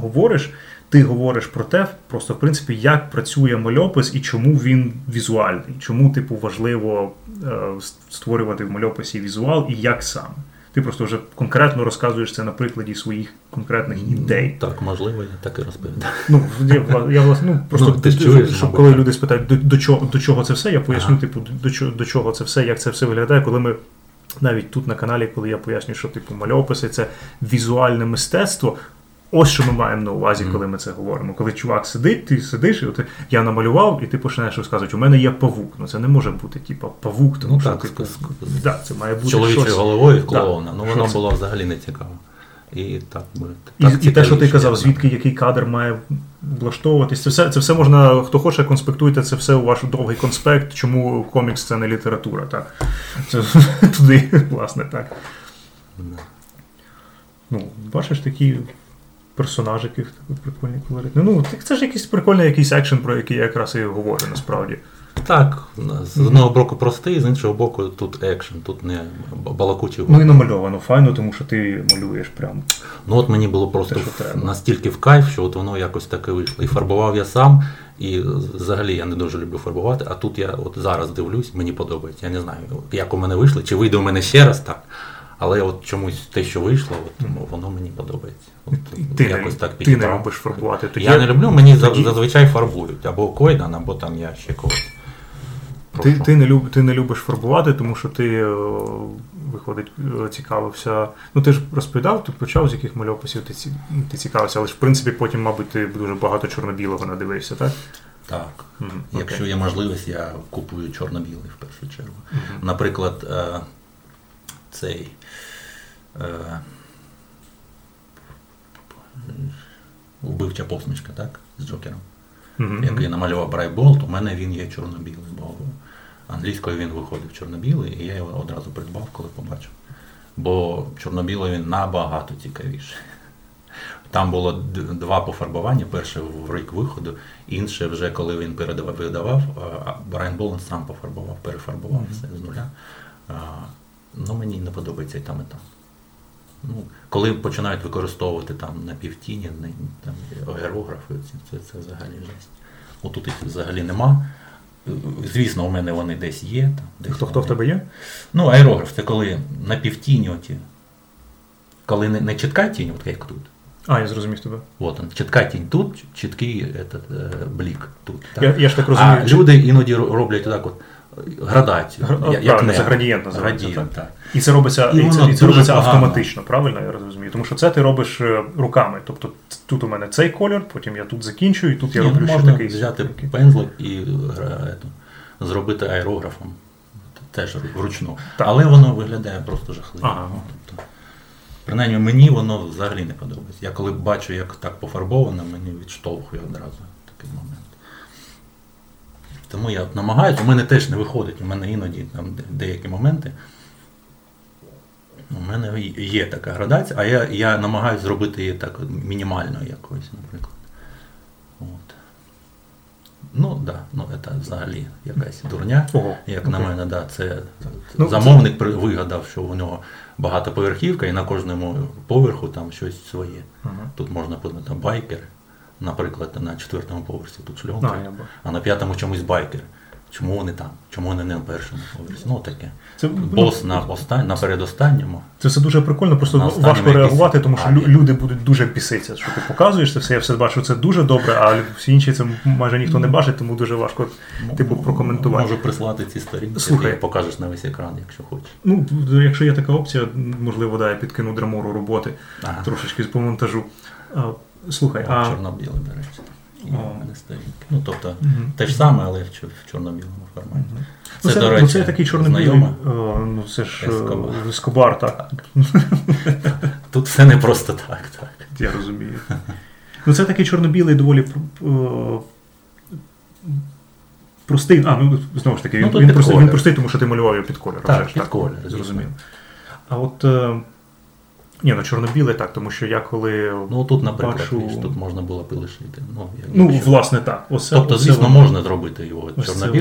говориш, ти говориш про те, просто в принципі, як працює мальопис і чому він візуальний, чому, типу, важливо е, створювати в мальописі візуал і як саме. Ти просто вже конкретно розказуєш це на прикладі своїх конкретних ідей. Так, можливо, я так і розповідаю. Ну, я, я власне, ну, просто Ну, ти д- чуєш, щоб мабуть, коли люди спитають, до, до, чого, до чого це все, я поясню, Ага. типу, до, чого, до чого це все, як це все виглядає, коли ми навіть тут на каналі, коли я пояснюю, що типу мальописи це візуальне мистецтво. Ось що ми маємо на увазі, коли ми це говоримо. Коли чувак сидить, ти сидиш, і от я намалював, і ти починаєш розказувати, у мене є павук. Ну це не може бути, типу, павук, тому Ну, що так, типу, да, це має бути чоловічою щось. головою Да. Ну воно було взагалі не цікаво. І так би. І, і те, що ти казав, звідки який кадр має влаштовуватись, це все, це все можна, хто хоче, конспектуйте це все у ваш довгий конспект, чому комікс це не література, так. Це туди, власне, так. Ну, бачиш такі персонажики, такі прикольні колоритні. Ну, це ж якийсь прикольний якийсь екшен, про який я якраз і говорю насправді. Так, з одного боку простий, з іншого боку, тут екшен, тут не балакучий Ну і намальовано файно, тому що ти малюєш прям. Ну от мені було просто Те, в- настільки в кайф, що от воно якось таке вийшло. І фарбував я сам, і взагалі я не дуже люблю фарбувати, а тут я от зараз дивлюсь, мені подобається. Я не знаю, як у мене вийшло, чи вийде у мене ще раз так. Але от чомусь те, що вийшло, от, ну, воно мені подобається. От, Ти, якось не, так ти не любиш фарбувати. Тоді Я не люблю, мені тоді- зазвичай фарбують або Койдан, або там я ще когось. Ти, прошу. ти, не люб, ти не любиш фарбувати, тому що ти е, виходить, е, цікавився. Ну ти ж розповідав, ти почав з яких мальописів ти, ці- ти цікавився, але ж в принципі потім, мабуть, ти дуже багато чорно-білого надивився, так? Так. Мгм, Якщо є можливість, я купую чорно-білий в першу чергу. Мгм. Наприклад, е, цей е, вбивча посмішка, так? З Джокером, Мгм, який намалював Брайболт, у мене він є чорно-білий, бо англійською він виходив чорно-білий, і я його одразу придбав, коли побачив. Бо чорно-білий він набагато цікавіший. Там було два пофарбування: перше в рік виходу, інше вже коли він передавав видавав, а Брайан Болан сам пофарбував, перефарбував Мгм. все з нуля. Ну, мені не подобається і там, і там. Ну, коли починають використовувати там напівтіні, не- там, аерографи, це, це, взагалі жесть. Отут їх взагалі нема. Звісно, у мене вони десь є. Там, десь Хто хто в тебе є? Ну, аерограф це коли напівтіні оті. Коли не, не чітка тінь, от як тут, А, я зрозумів тебе. От он, чітка тінь тут, чіткий этот, е, блік тут. Так? Я, я ж так розумію. а люди іноді роблять так от е, градацію. Гра- я- правильно, це градієнт називається, Градієнт, так? так. І це робиться, І і, це, і це робиться погано. автоматично, правильно я розумію? Тому що це ти робиш е, руками. Тобто тут у мене цей колір, потім я тут закінчую, і тут я Ні, роблю ну, ще можна такий. взяти такий. пензлик і гра- зробити аерографом. Теж вручну. Так. Але воно виглядає просто жахливо. Ага. Ну, тобто, принаймні мені воно взагалі не подобається. Я коли бачу, як так пофарбовано, мені відштовхує одразу такий момент. Тому я намагаюся, у мене теж не виходить, у мене іноді там деякі моменти. У мене є така градація, а я, я намагаюся зробити її так мінімальною якоюсь, наприклад. От. Ну, так, да, ну це взагалі якась дурня. Ого, Як на мене, да, це Ну, замовник при- вигадав, що у нього багатоповерхівка і на кожному поверху там щось своє. Ага. Тут можна подати байкер, наприклад, на четвертому поверсі тут шльонка, А, а на п'ятому чомусь байкер. Чому вони там? Чому вони не на першому поверсі? Ну таке. Це, Бос ну, на остань, на передостанньому. Це все дуже прикольно, просто важко реагувати, тому що А, люди будуть дуже біситися, що ти показуєш це все, я все бачу, це дуже добре, а всі інші це майже ніхто не бачить, тому дуже важко типу прокоментувати. Можу прислати ці сторінки, Слухай. ти покажеш на весь екран, якщо хочеш. Ну, якщо є така опція, можливо, да, я підкину драмору роботи Ага. трошечки по монтажу. Слухай, а чорно-білий, до речі. Мене сторінки. Ну, тобто, Мгм. те ж саме, але в, чорно-білому форматі. ну, Це, це, до ну, речі, це такий чорно-білий. е, Ну, це ж е, Ескобар. Ескобар, так. Тут все не просто так, так. Я розумію. Ну, це такий чорно-білий доволі е, простий. А, ну знову ж таки, Ну, він, тут він, простий, він простий, тому що ти малював його під колір. Так, вже під колір, звісно. Зрозумів. А от. Ні, ну чорно-білий так, тому що я коли. Ну тут, наприклад, бачу- тут можна було б лишити. Ну, як- Ну, якщо- власне, так. Оце, тобто, оце звісно, воно. можна зробити його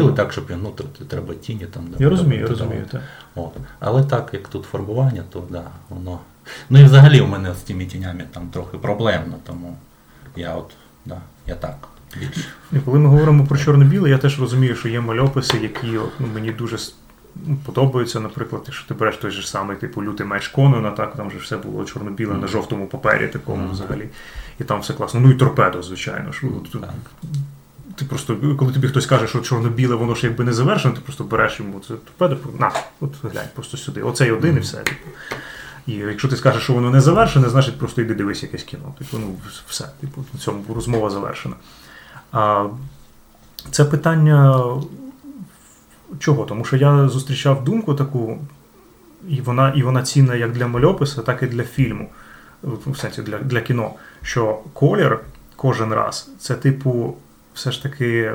воно. так, щоб ну, треба тіні там. Я розумію, я розумію. Так. От. Але так, як тут фарбування, то да, воно. Ну і взагалі у мене з тими тінями там трохи проблемно, тому я от, да, я так більш. І коли ми говоримо про чорно-біле, я теж розумію, що є мальописи, які ну, мені дуже подобаються. Наприклад, якщо ти береш той же самий, типу лютий меч Конана, так там же все було чорно-біле на жовтому папері, такому взагалі. І там все класно. Ну і торпедо, звичайно. От, Так. ти просто, коли тобі хтось каже, що чорно-біле, воно ж якби не завершено, ти просто береш йому це торпедо, на, от глянь, просто сюди. Оцей один і все. Типу. І якщо ти скажеш, що воно не завершене, значить просто йди дивись якесь кіно. Типу, ну все, типу, на цьому розмова завершена. А, це питання чого? Тому що я зустрічав думку таку, і вона, і вона цінна як для мальописа, так і для фільму, в сенсі для, для кіно. Що колір кожен раз це, типу, все ж таки.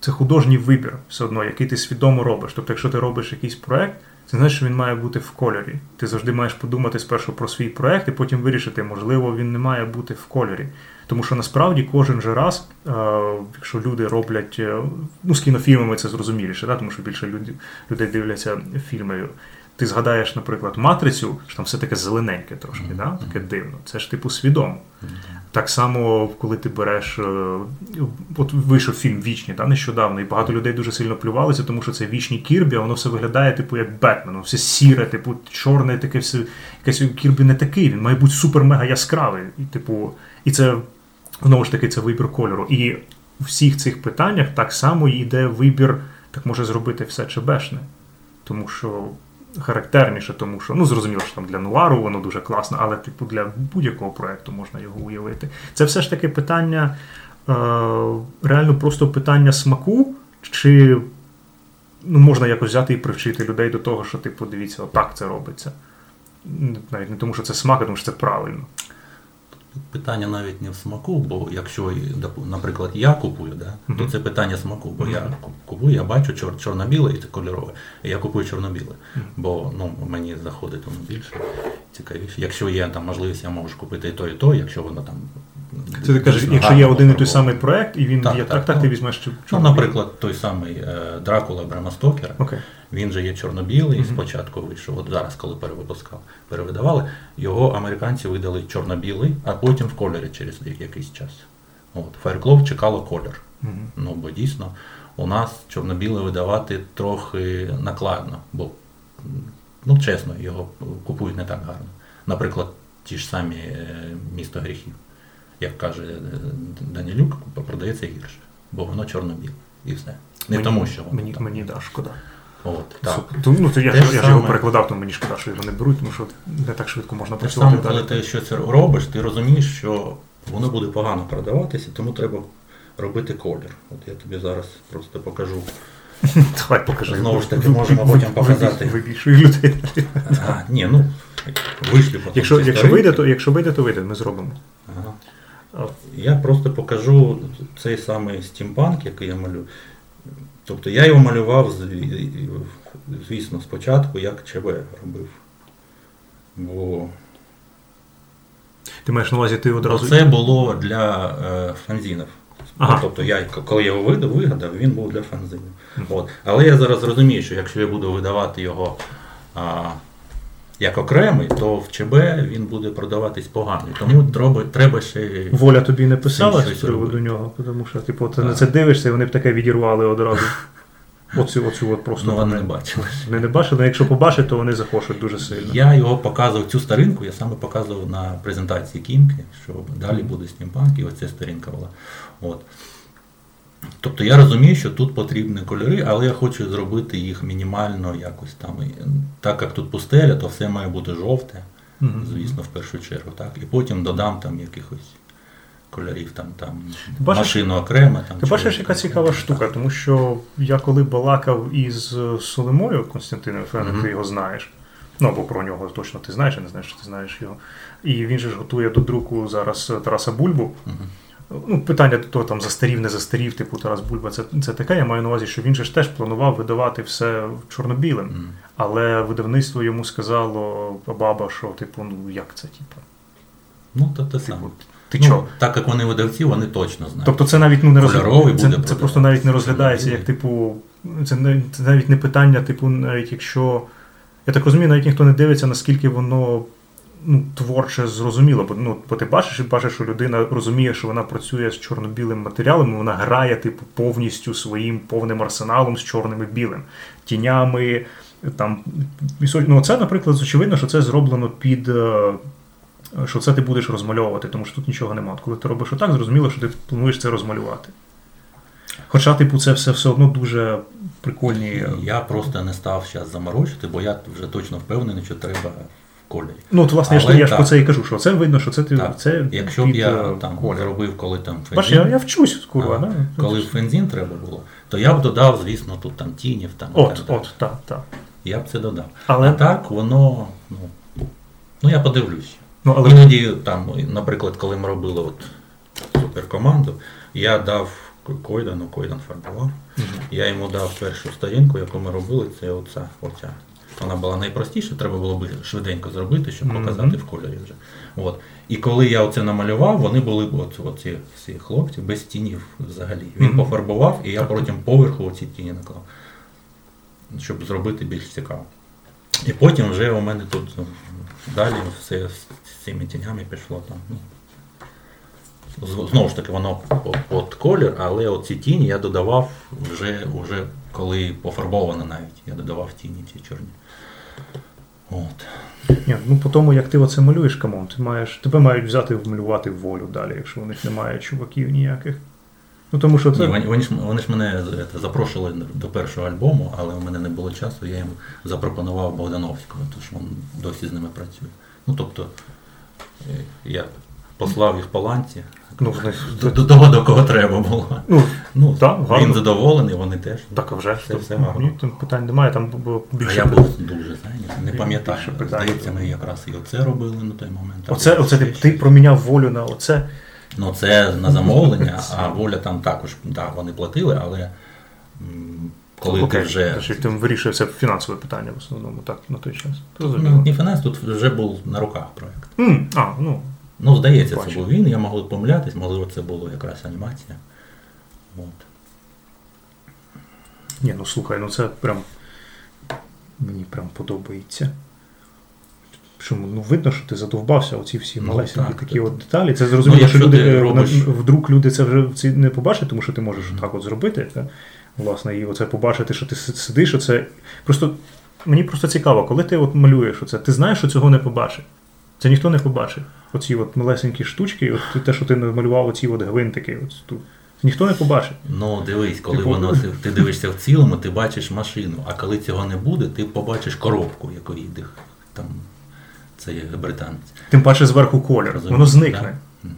Це художній вибір все одно, який ти свідомо робиш. Тобто, якщо ти робиш якийсь проект, це знаєш, що він має бути в кольорі. Ти завжди маєш подумати спершу про свій проект і потім вирішити, можливо, він не має бути в кольорі. Тому що насправді кожен же раз, е, якщо люди роблять, е, ну з кінофільмами це зрозуміліше, да? тому що більше людей дивляться фільми. Ти згадаєш, наприклад, матрицю, що там все таке зелененьке трошки, Мгм. да? таке дивно. Це ж типу свідомо. Так само, коли ти береш. е, От вийшов фільм Вічні да, нещодавно, і багато людей дуже сильно плювалися, тому що це вічні Кірбі, а воно все виглядає, типу, як Бетмен, воно все сіре, типу, чорне, таке все. Якесь Кірбі не такий, він має бути супер-мега яскравий. І, типу, і це знову ж таки це вибір кольору. І у всіх цих питаннях так само йде вибір, так може зробити все чебешне. Тому що характерніше, тому що ну зрозуміло, що там для нуару воно дуже класно, але типу для будь-якого проекту можна його уявити. Це все ж таки питання, е, реально просто питання смаку, чи ну, можна якось взяти і привчити людей до того, що типу, дивіться, отак це робиться. Навіть не тому, що це смак, а тому що це правильно. Питання навіть не в смаку, бо якщо, наприклад, я купую, да, то це питання смаку, бо я купую, я бачу чор- чорно-біле і це кольорове. І я купую чорно-біле, бо ну, мені заходить воно більше цікавіше. Якщо є там можливість, я можу купити і то, і то, якщо воно там. Це ти кажеш, якщо є один і той самий проект, і він Так, є так, так, так, ну, ти візьмеш чор- Ну, наприклад, той самий е, Дракула Брама Стокера. Окей. Він же є чорно-білий, Мгм. спочатку вийшов. От зараз, коли перевипускав, перевидавали, його американці видали чорно-білий, а потім в кольорі через якийсь час. От, Fireclaw чекало колір. Мгм. Ну, бо дійсно у нас чорно-біле видавати трохи накладно, бо, ну чесно, його купують не так гарно. Наприклад, ті ж самі е, місто гріхів. Як каже е, Данилюк, продається гірше, бо воно чорно-біле. І все. Не мені, тому, що воно Мені, там. мені да, шкода. От, так. Су- Ну, то я, ж я ж його перекладав, то мені шкода, що його не беруть, тому що не так швидко можна Те працювати саме, коли ти щось робиш, ти розумієш, що воно буде погано продаватися, тому треба робити колір. От я тобі зараз просто покажу. Давай покажи. Знову ж таки, можемо потім показати. Вибільшує людей. Ні, ну вийшли потім. Якщо, якщо вийде, то якщо вийде, то вийде, ми зробимо. Ага. Я просто покажу цей самий стімпанк, який я малюю. Тобто я його малював, звісно, спочатку, як ЧБ робив. Бо Ти маєш на увазі, ти одразу. це було для е, фанзінів. Ага. Тобто я, коли я його вигадав, він був для фанзинів. От. Але я зараз розумію, що якщо я буду видавати його а, як окремий, то в ЧБ він буде продаватись погано. Тому треба, треба ще. Воля тобі не писала з приводу робити. нього, тому що типу, ти на це дивишся, і вони б таке відірвали одразу. Оцю, оцю от просто. Ну, вони не бачили. Вони не бачили, але якщо побачать, то вони захочуть дуже сильно. Я його показував, цю сторінку, я саме показував на презентації Кімки, що далі буде стімпанк, і оця сторінка була. От. Тобто я розумію, що тут потрібні кольори, але я хочу зробити їх мінімально якось там. Так як тут пустеля, то все має бути жовте, звісно, в першу чергу. Так? І потім додам там якихось кольорів, там, там машину окремо. Там, Ти бачиш, яка цікава окремо, штука, так. тому що я коли балакав із Соломою Константином, певно, Мгм. ти його знаєш. Ну або про нього точно ти знаєш, я не знаю, що ти знаєш його. І він же ж готує до друку зараз Тараса Бульбу. Ну, питання до того, там застарів, не застарів, типу Тарас Бульба, це, це таке. Я маю на увазі, що він же ж теж планував видавати все чорно-білим. Мгм. Але видавництво йому сказало баба, що типу, ну як це, типу, Ну, то те саме. типу, ти ну, чого? Так як вони видавці, вони точно знають. Тобто це навіть ну, не розглядається. Це, це просто навіть не розглядається як, типу, це, це навіть не питання, типу, навіть якщо. Я так розумію, навіть ніхто не дивиться, наскільки воно ну, творче зрозуміло. Бо, ну, бо ти бачиш і бачиш, що людина розуміє, що вона працює з чорно-білим матеріалом, і вона грає, типу, повністю своїм повним арсеналом з чорним і білим. Тінями. Там, ну, це, наприклад, очевидно, що це зроблено під. е, Що це ти будеш розмальовувати, тому що тут нічого немає. От Коли ти робиш отак, зрозуміло, що ти плануєш це розмалювати. Хоча, типу, це все все одно дуже прикольні. Я просто не став зараз заморочити, бо я вже точно впевнений, що треба кольорі. Ну, от, власне, Але я ж так. про це і кажу, що це видно, що це ти Так, це Якщо б я е, там колір. зробив, коли там Бачиш, я, я вчусь, курва, да? коли фензін треба було, то я б додав, звісно, тут там тінів. Там, От, так от, так, так. Я б це додав. Але- А так воно, ну, ну я подивлюсь. Ну, але Іноді, там, наприклад, коли ми робили от суперкоманду, я дав Койдану, Койдан фарбував. Я йому дав першу сторінку, яку ми робили, це оця. оця. Вона була найпростіша, треба було б швиденько зробити, щоб показати в кольорі вже. От. І коли я оце намалював, вони були б от, оці всі хлопці без тінів взагалі. Він пофарбував, і я потім поверху оці тіні наклав, щоб зробити більш цікаво. І потім вже у мене тут ну, далі все з цими тінями пішло там. Ну, знову ж таки, воно під колір, але оці тіні я додавав вже, вже коли пофарбовано навіть. Я додавав тіні ці чорні. От. ні, ну, по тому, як ти оце малюєш, come on, ти маєш, тебе мають взяти вмалювати волю далі, якщо у них немає чуваків ніяких. Ну, тому що це. Ні, вони, вони, ж, вони ж мене це, запрошували до першого альбому, але у мене не було часу, я їм запропонував Богдановського, тому що він досі з ними працює. Ну тобто е, я послав їх по ланці Ну, вони- до, до того, до кого треба було. ну, Ну, Так, він гарно. задоволений, вони теж. так, а вже. Все, все ну, гарно. там питань немає, там було А більше. я був дуже зайнятий, не пам'ятаю. Здається, ми якраз і оце робили на той момент. Оце, оце ти, ти проміняв волю на оце. Ну, це на замовлення, а воля там також, да, вони платили, але коли Окей, ти вже. Значить, ти вирішив це фінансове питання в основному, так, на той час. Ну, не фінанс, тут вже був на руках проєкт. М, А, ну, Ну, здається, це був він, я можу помилятись, можливо, це було якраз анімація. От. ні, ну слухай, ну це прям. Мені прям подобається. Що, ну, видно, що ти задовбався оці всі Ну, малесенькі так, такі так. от деталі. Це зрозуміло, Ну, що люди е, робиш- вдруг люди це вже не побачать, тому що ти можеш Мгм. так от зробити. Та? Власне, і оце побачити, що ти сидиш, оце. Просто мені просто цікаво, коли ти от малюєш оце, ти знаєш, що цього не побачить. Це ніхто не побачить. Оці от малесенькі штучки, от те, що ти намалював, оці от гвинтики. От тут. Ніхто не побачить. Ну, дивись, коли Типу- воно ти, ти дивишся в цілому, ти бачиш машину, а коли цього не буде, ти побачиш коробку, яку їде там цей британець. Тим паче зверху колір. Розумієш, Воно зникне. да?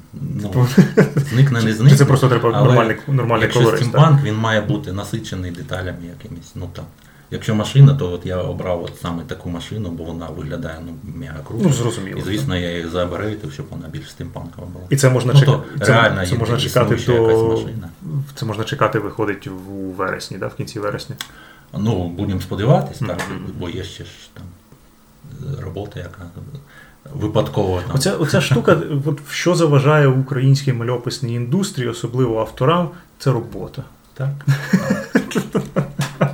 Ну, зникне, не зникне. Чи це просто треба нормальний, нормальний Якщо колорист? стімпанк, він має бути насичений деталями якимись. Ну там. Якщо машина, то от я обрав от саме таку машину, бо вона виглядає ну, мега круто. Ну, зрозуміло. І звісно, я їх заберейтив, щоб вона більш стимпанкова була. І це можна Ну, чекати. Це, реально це можна чекати до. машина. Це можна чекати, виходить у вересні, да? в кінці вересня. Ну, будемо сподіватися, так, Мгм. бо є ще ж там робота, яка випадково там. Оця, оця штука, от що заважає українській мальописній індустрії, особливо авторам, це робота. Так.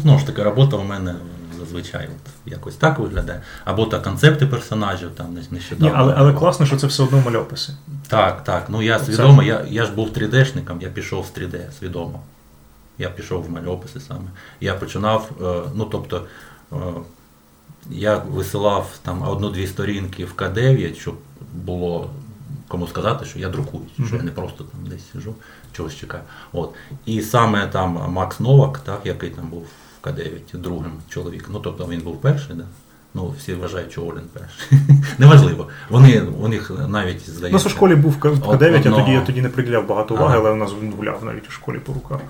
ну, знову ж таки, робота у мене зазвичай от якось так виглядає. Або та концепти персонажів там не- нещодавно. Ні, але, але класно, що це все одно мальописи. Так, так. Ну я свідомо, я, я ж був 3D-шником, я пішов з 3D свідомо. Я пішов в мальописи саме. Я починав, е, ну тобто, е, я висилав там одну-дві сторінки в К9, щоб було кому сказати, що я друкую, що я не просто там десь сижу, чогось чекаю. От. І саме там Макс Новак, так, який там був К9 другим чоловіком, ну тобто він був перший, да? Ну, всі вважають, що Олін перший. Неважливо. Вони, у них навіть У нас у школі був К9, От а тоді я тоді не приділяв багато уваги, але у нас він гуляв навіть у школі по руках.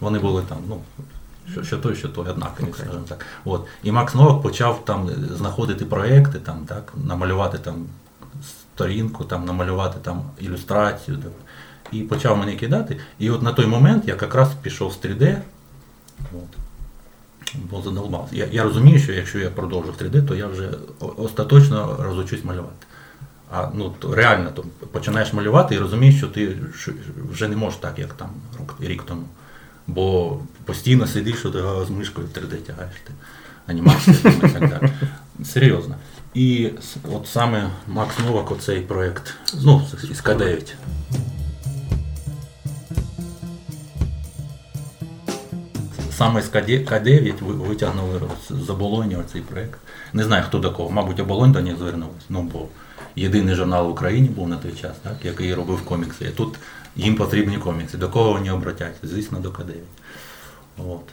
Вони були там, ну, що, що той, що той, однакові, Окей. скажімо так. От. І Макс Новак почав там знаходити проекти, там, так, намалювати там сторінку, там, намалювати там ілюстрацію. Так. І почав мені кидати. І от на той момент я якраз пішов з 3D. От. Бо задолбався. Я, я розумію, що якщо я продовжу в 3D, то я вже остаточно розучусь малювати. А ну то реально то починаєш малювати і розумієш, що ти вже не можеш так, як там рік тому. Бо постійно сидиш, що ти з мишкою 3D тягаєш ти анімацію і так далі. Серйозно. І от саме Макс Новак, оцей проєкт, ну, із К9. Саме з К9 К9 витягнули з оболоні оцей проєкт. Не знаю, хто до кого. Мабуть, оболонь до них звернулась. Ну, бо єдиний журнал в Україні був на той час, так, який робив комікси. І тут їм потрібні комікси. До кого вони обратяться? Звісно, до К9. От.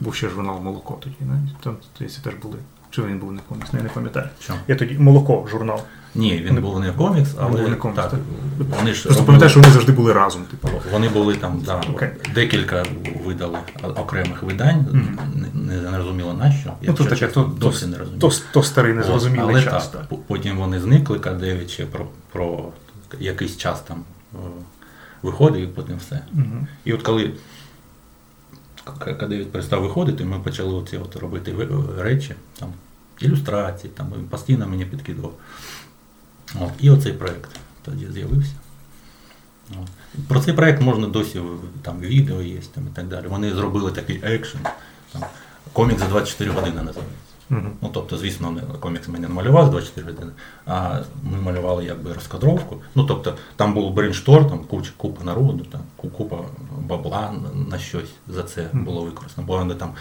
Був ще журнал Молоко тоді, навіть. Там здається, теж були. Чи він був не комікс, я не пам'ятаю. Що? Я тоді молоко журнал. Ні, він був не комікс, але був не комікс, так, так? вони ж Просто що вони завжди були разом. Типу. Вони були там, да, Окей. декілька видали окремих видань, Мгм. не, не зрозуміло на що. Ну, то таке, то, досі то, не розумію. то, то старий незрозумілий але час. так, Так. потім вони зникли, К9 ще про, про якийсь час там е, виходив і потім все. Мгм. І от коли К- К9 перестав виходити, ми почали оці от робити речі, там, ілюстрації, там, він постійно мені підкидував. От, і оцей проєкт тоді з'явився. От. Про цей проєкт можна досі там відео є там, і так далі. Вони зробили такий екшен. Там, комік за 24 години називається. Мгм. Ну, тобто, звісно, комікс ми не малювали 24 години, а ми малювали якби розкадровку. Ну, тобто, там був brainstorm, там куча, купа народу, там купа бабла на- щось за це було використано. Бо вони там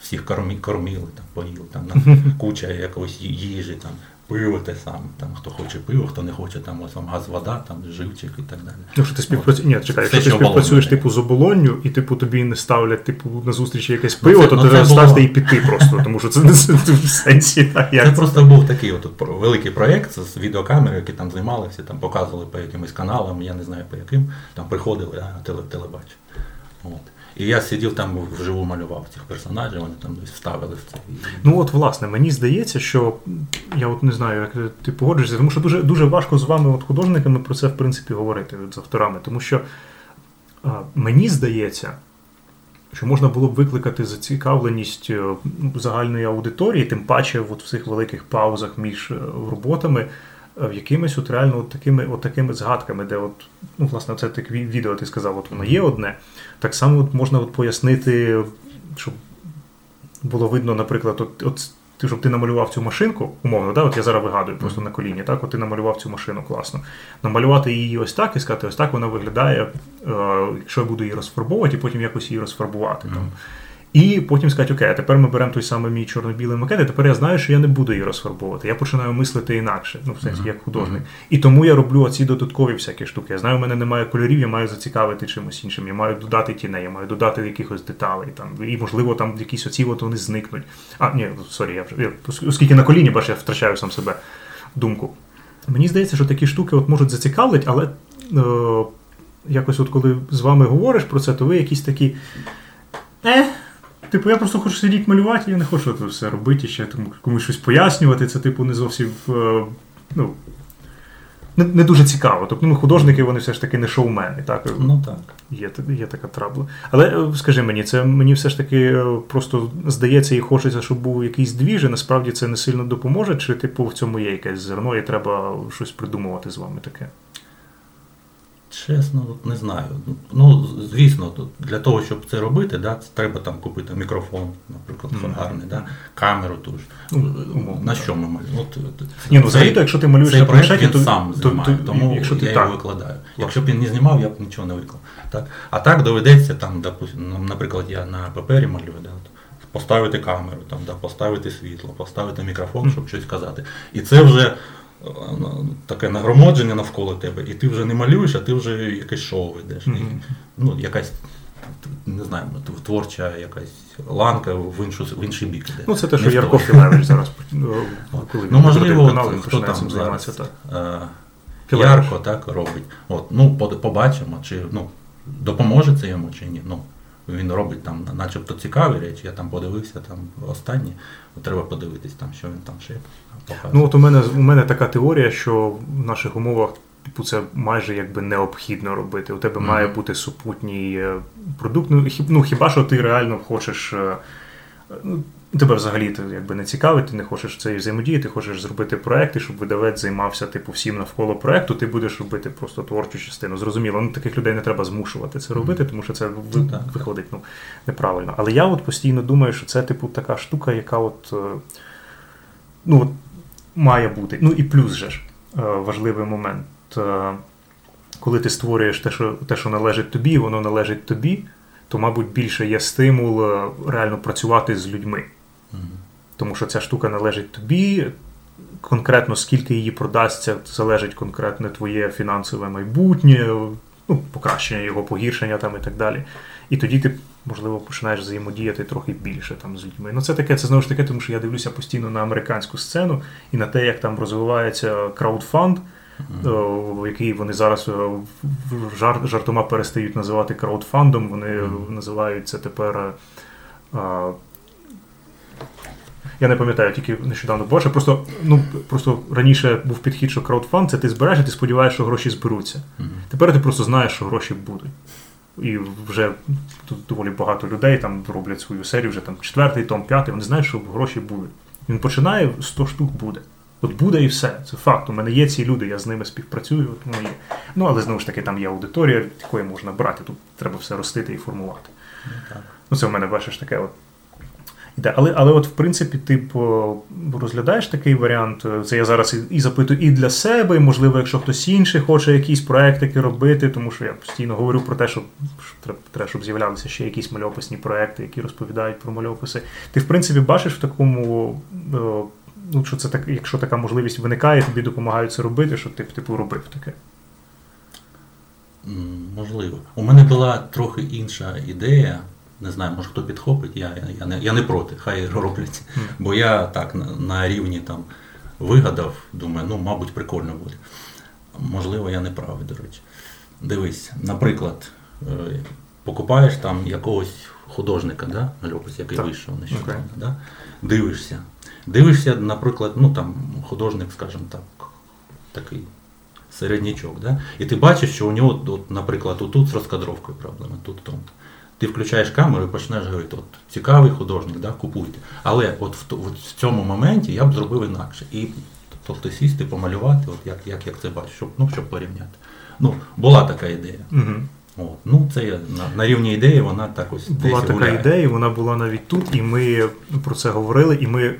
всіх кормі, кормили, там, поїли, там на куча якоїсь їжі, там, пиво те саме, там, хто хоче пиво, хто не хоче, там ось вам газ, вода, там, живчик і так далі. Ну, що ти співпрацюєш. Ні, чекай, якщо ти співпрацюєш типу з оболонню, і типу тобі не ставлять типу на зустрічі якесь Ну, пиво, це- то ну, ти це стати і піти просто, тому що це не в сенсі. Так, Це як це? просто був такий от, великий проєкт з відеокамери, які там знімали, всі там показували по якимось каналам, я не знаю по яким, там приходили, а теле, телебач. От. І я сидів там вживу малював цих персонажів, вони там десь вставили в це. Ну от власне, мені здається, що я от не знаю, як ти погоджуєшся, тому що дуже дуже важко з вами, от художниками, про це в принципі говорити от, з авторами, тому що а, мені здається, що можна було б викликати зацікавленість е, загальної аудиторії, тим паче от в цих великих паузах між е, роботами. Е, Якимись от реально от такими, от такими згадками, де от, ну, власне, це так відео ти сказав, от воно є одне. Так само от можна от пояснити, щоб було видно, наприклад, от, от ти, щоб ти намалював цю машинку, умовно, да? от я зараз вигадую просто на коліні, так, от ти намалював цю машину класно. Намалювати її ось так і сказати, ось так вона виглядає, е, якщо я буду її розфарбовувати, і потім якось її розфарбувати. Там. І потім сказати, окей, а тепер ми беремо той самий мій чорно-білий макет, і тепер я знаю, що я не буду її розфарбовувати. Я починаю мислити інакше, ну в сенсі як художник. І тому я роблю оці додаткові всякі штуки. Я знаю, у мене немає кольорів, я маю зацікавити чимось іншим. Я маю додати тіней, я маю додати якихось деталей. Там і можливо там якісь оці от вони зникнуть. А ні, sorry, я вже я, оскільки на коліні, бач, я втрачаю сам себе думку. Мені здається, що такі штуки от можуть зацікавити, але е, якось, от коли з вами говориш про це, то ви якісь такі. Е, Типу, я просто хочу сидіти малювати, я не хочу це все робити, ще тому комусь щось пояснювати. Це, типу, не зовсім е, ну, не, не дуже цікаво. Тобто ну, художники вони все ж таки не шоумени. Так? Ну так. Є, є така трабла. Але е, скажи мені, це мені все ж таки е, просто здається і хочеться, щоб був якийсь двіж, і насправді це не сильно допоможе, чи типу в цьому є якесь зерно, і треба щось придумувати з вами таке? Чесно, от не знаю. Ну, звісно, для того, щоб це робити, да, це треба там купити мікрофон, наприклад, Мгм. гарний, да, камеру ту ж. Ну, умовно, На що ми малюємо? От, Ні, ну взагалі, то якщо ти малюєш цей на планшеті, він то- сам то- знімає, то- тому якщо ти я так. його викладаю. Якщо б він не знімав, я б нічого не виклав. Так? А так доведеться, там, допустим, наприклад, я на папері малюю, да, поставити камеру, там, да, поставити світло, поставити мікрофон, щоб щось казати. І це вже ну, таке нагромадження навколо тебе, і ти вже не малюєш, а ти вже якесь шоу ведеш. І, Мгм. ну, якась, не знаю, творча якась ланка в, іншу, в інший бік іде. Ну, це те, що Ярко. Філевич зараз ну, коли Ну, можливо, канал, він хто там зараз Так. е, Ярко так робить. От, ну, побачимо, чи ну, допоможе це йому, чи ні. Ну, він робить там начебто цікаві речі, я там подивився там останні, треба подивитись, там, що він там ще показує. Ну, от у мене у мене така теорія, що в наших умовах типу, це майже якби необхідно робити. У тебе Мгм. має бути супутній е, продукт. Ну, хіб, ну хіба що ти реально хочеш. е, ну, Тебе взагалі ти якби не цікавить, ти не хочеш цієї взаємодії, ти хочеш зробити проекти, щоб видавець займався типу всім навколо проекту, ти будеш робити просто творчу частину. Зрозуміло, ну таких людей не треба змушувати це робити, тому що це Ну, виходить ну, неправильно. Але я от постійно думаю, що це типу така штука, яка от. е, ну, от має бути. Ну і плюс же ж е, важливий момент. Е, Коли ти створюєш те, що те, що належить тобі, і воно належить тобі, то, мабуть, більше є стимул реально працювати з людьми. Тому що ця штука належить тобі. Конкретно скільки її продасться, залежить конкретне твоє фінансове майбутнє, ну, покращення його, погіршення там і так далі. І тоді ти, можливо, починаєш взаємодіяти трохи більше там з людьми. Ну, це таке, це знову ж таки, тому що я дивлюся постійно на американську сцену і на те, як там розвивається краудфанд, о, який вони зараз е, жар, жартома перестають називати краудфандом, вони Мгм. називають це тепер. е, а, я не пам'ятаю, тільки нещодавно бачив. Просто, ну, просто раніше був підхід, що краудфанд це ти збереш, і ти сподіваєшся, що гроші зберуться. Мгм. Тепер ти просто знаєш, що гроші будуть. І вже тут доволі багато людей там роблять свою серію, вже там четвертий, том, п'ятий, вони знають, що гроші будуть. Він починає, 100 штук буде. От буде і все. Це факт. У мене є ці люди, я з ними співпрацюю. От є. Ну, але знову ж таки, там є аудиторія, якої можна брати. Тут треба все ростити і формувати. Ну, так. Ну, це в мене бачиш таке от. Іде. Але, але от, в принципі, ти розглядаєш такий варіант. Це я зараз і, запитую і для себе, і можливо, якщо хтось інший хоче якісь проекти робити, тому що я постійно говорю про те, що, треба, щоб з'являлися ще якісь мальописні проекти, які розповідають про мальописи. Ти, в принципі, бачиш в такому. е, Ну, що це так, якщо така можливість виникає, тобі допомагають це робити, що ти типу робив таке. Можливо. У мене була трохи інша ідея. Не знаю, може хто підхопить, я, я, я, не, я не проти, хай роблять. Бо я так на, на рівні там вигадав, думаю, ну, мабуть, прикольно буде. Можливо, я не правий, до речі. Дивись, наприклад, е, покупаєш там якогось художника, да, мальопис, який Так. вийшов нещодавно, Окей. да? дивишся. Дивишся, наприклад, ну там художник, скажімо так, такий середнячок, да? і ти бачиш, що у нього, от, наприклад, отут з розкадровкою проблема, тут тому. Ти включаєш камеру і почнеш говорити, от цікавий художник, да, купуйте. Але от в, от в цьому моменті я б зробив інакше. І тобто сісти, помалювати, от як, як, як це бачу, щоб, ну, щоб порівняти. Ну, була така ідея. Угу. От. Ну, це я на, на рівні ідеї вона так ось Була десь така гуляє. ідея, вона була навіть тут, і ми про це говорили, і ми е,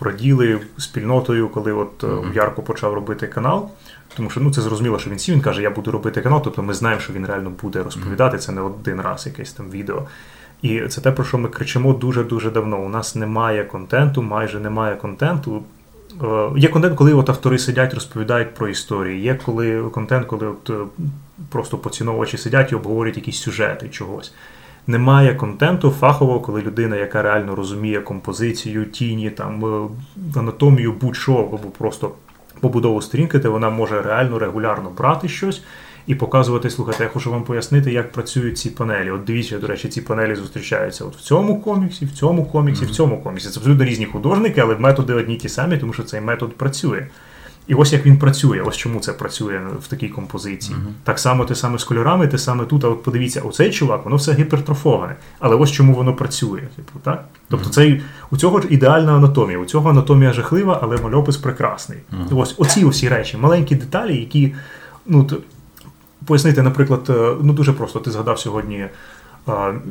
раділи спільнотою, коли от Мгм. Ярко почав робити канал. Тому що ну це зрозуміло, що він сів, він каже, я буду робити канал, тобто ми знаємо, що він реально буде розповідати це не один раз, якесь там відео. І це те, про що ми кричимо дуже-дуже давно. У нас немає контенту, майже немає контенту. Е, Є контент, коли от автори сидять, розповідають про історії. Є коли контент, коли от е, просто поціновувачі сидять і обговорюють якісь сюжети чогось. Немає контенту фахового, коли людина, яка реально розуміє композицію, тіні, там е, анатомію, будь-що, або просто побудову сторінки, де вона може реально регулярно брати щось і показувати, слухайте, я хочу вам пояснити, як працюють ці панелі. От дивіться, до речі, ці панелі зустрічаються от в цьому коміксі, в цьому коміксі, в цьому коміксі. Це абсолютно різні художники, але методи одні ті самі, тому що цей метод працює. І ось як він працює, ось чому це працює в такій композиції. Мгм. Так само те саме з кольорами, те саме тут. А от подивіться, оцей чувак, воно все гіпертрофоване. Але ось чому воно працює. Типу, так? Тобто, Мгм. цей, у цього ж ідеальна анатомія. У цього анатомія жахлива, але мальопис прекрасний. Мгм. Ось оці усі речі, маленькі деталі, які ну, пояснити, наприклад, е, ну дуже просто, ти згадав сьогодні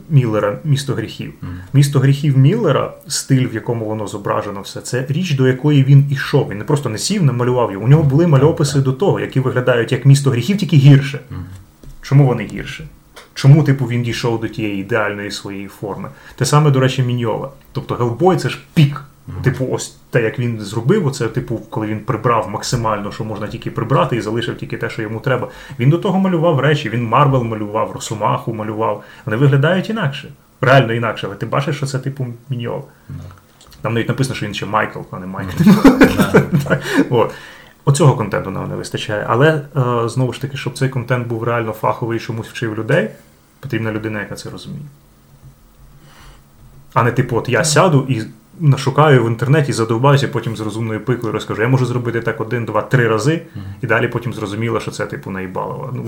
Міллера Місто гріхів. Місто гріхів Міллера, стиль, в якому воно зображено, все це річ, до якої він ішов. Він не просто не сів, не малював його. У нього були мальописи до того, які виглядають як місто гріхів, тільки гірше. Чому вони гірше? Чому, типу, він дійшов до тієї ідеальної своєї форми? Те саме, до речі, Міньола. Тобто Гелбой це ж пік. Типу, ось те, як він зробив, оце, типу, коли він прибрав максимально, що можна тільки прибрати, і залишив тільки те, що йому треба. Він до того малював речі, він Марвел малював, Росомаху малював. Вони виглядають інакше. Реально інакше, але ти бачиш, що це типу Міньола. Там навіть написано, що він ще Майкл, а не Майк. Да. От. Оцього контенту нам не вистачає. Але е, знову ж таки, щоб цей контент був реально фаховий і чомусь вчив людей, потрібна людина, яка це розуміє. А не типу, от я сяду і нашукаю в інтернеті, задовбаюся, потім з розумною пиклою розкажу. Я можу зробити так один, два, три рази, і далі потім зрозуміло, що це типу наїбалово. Ну,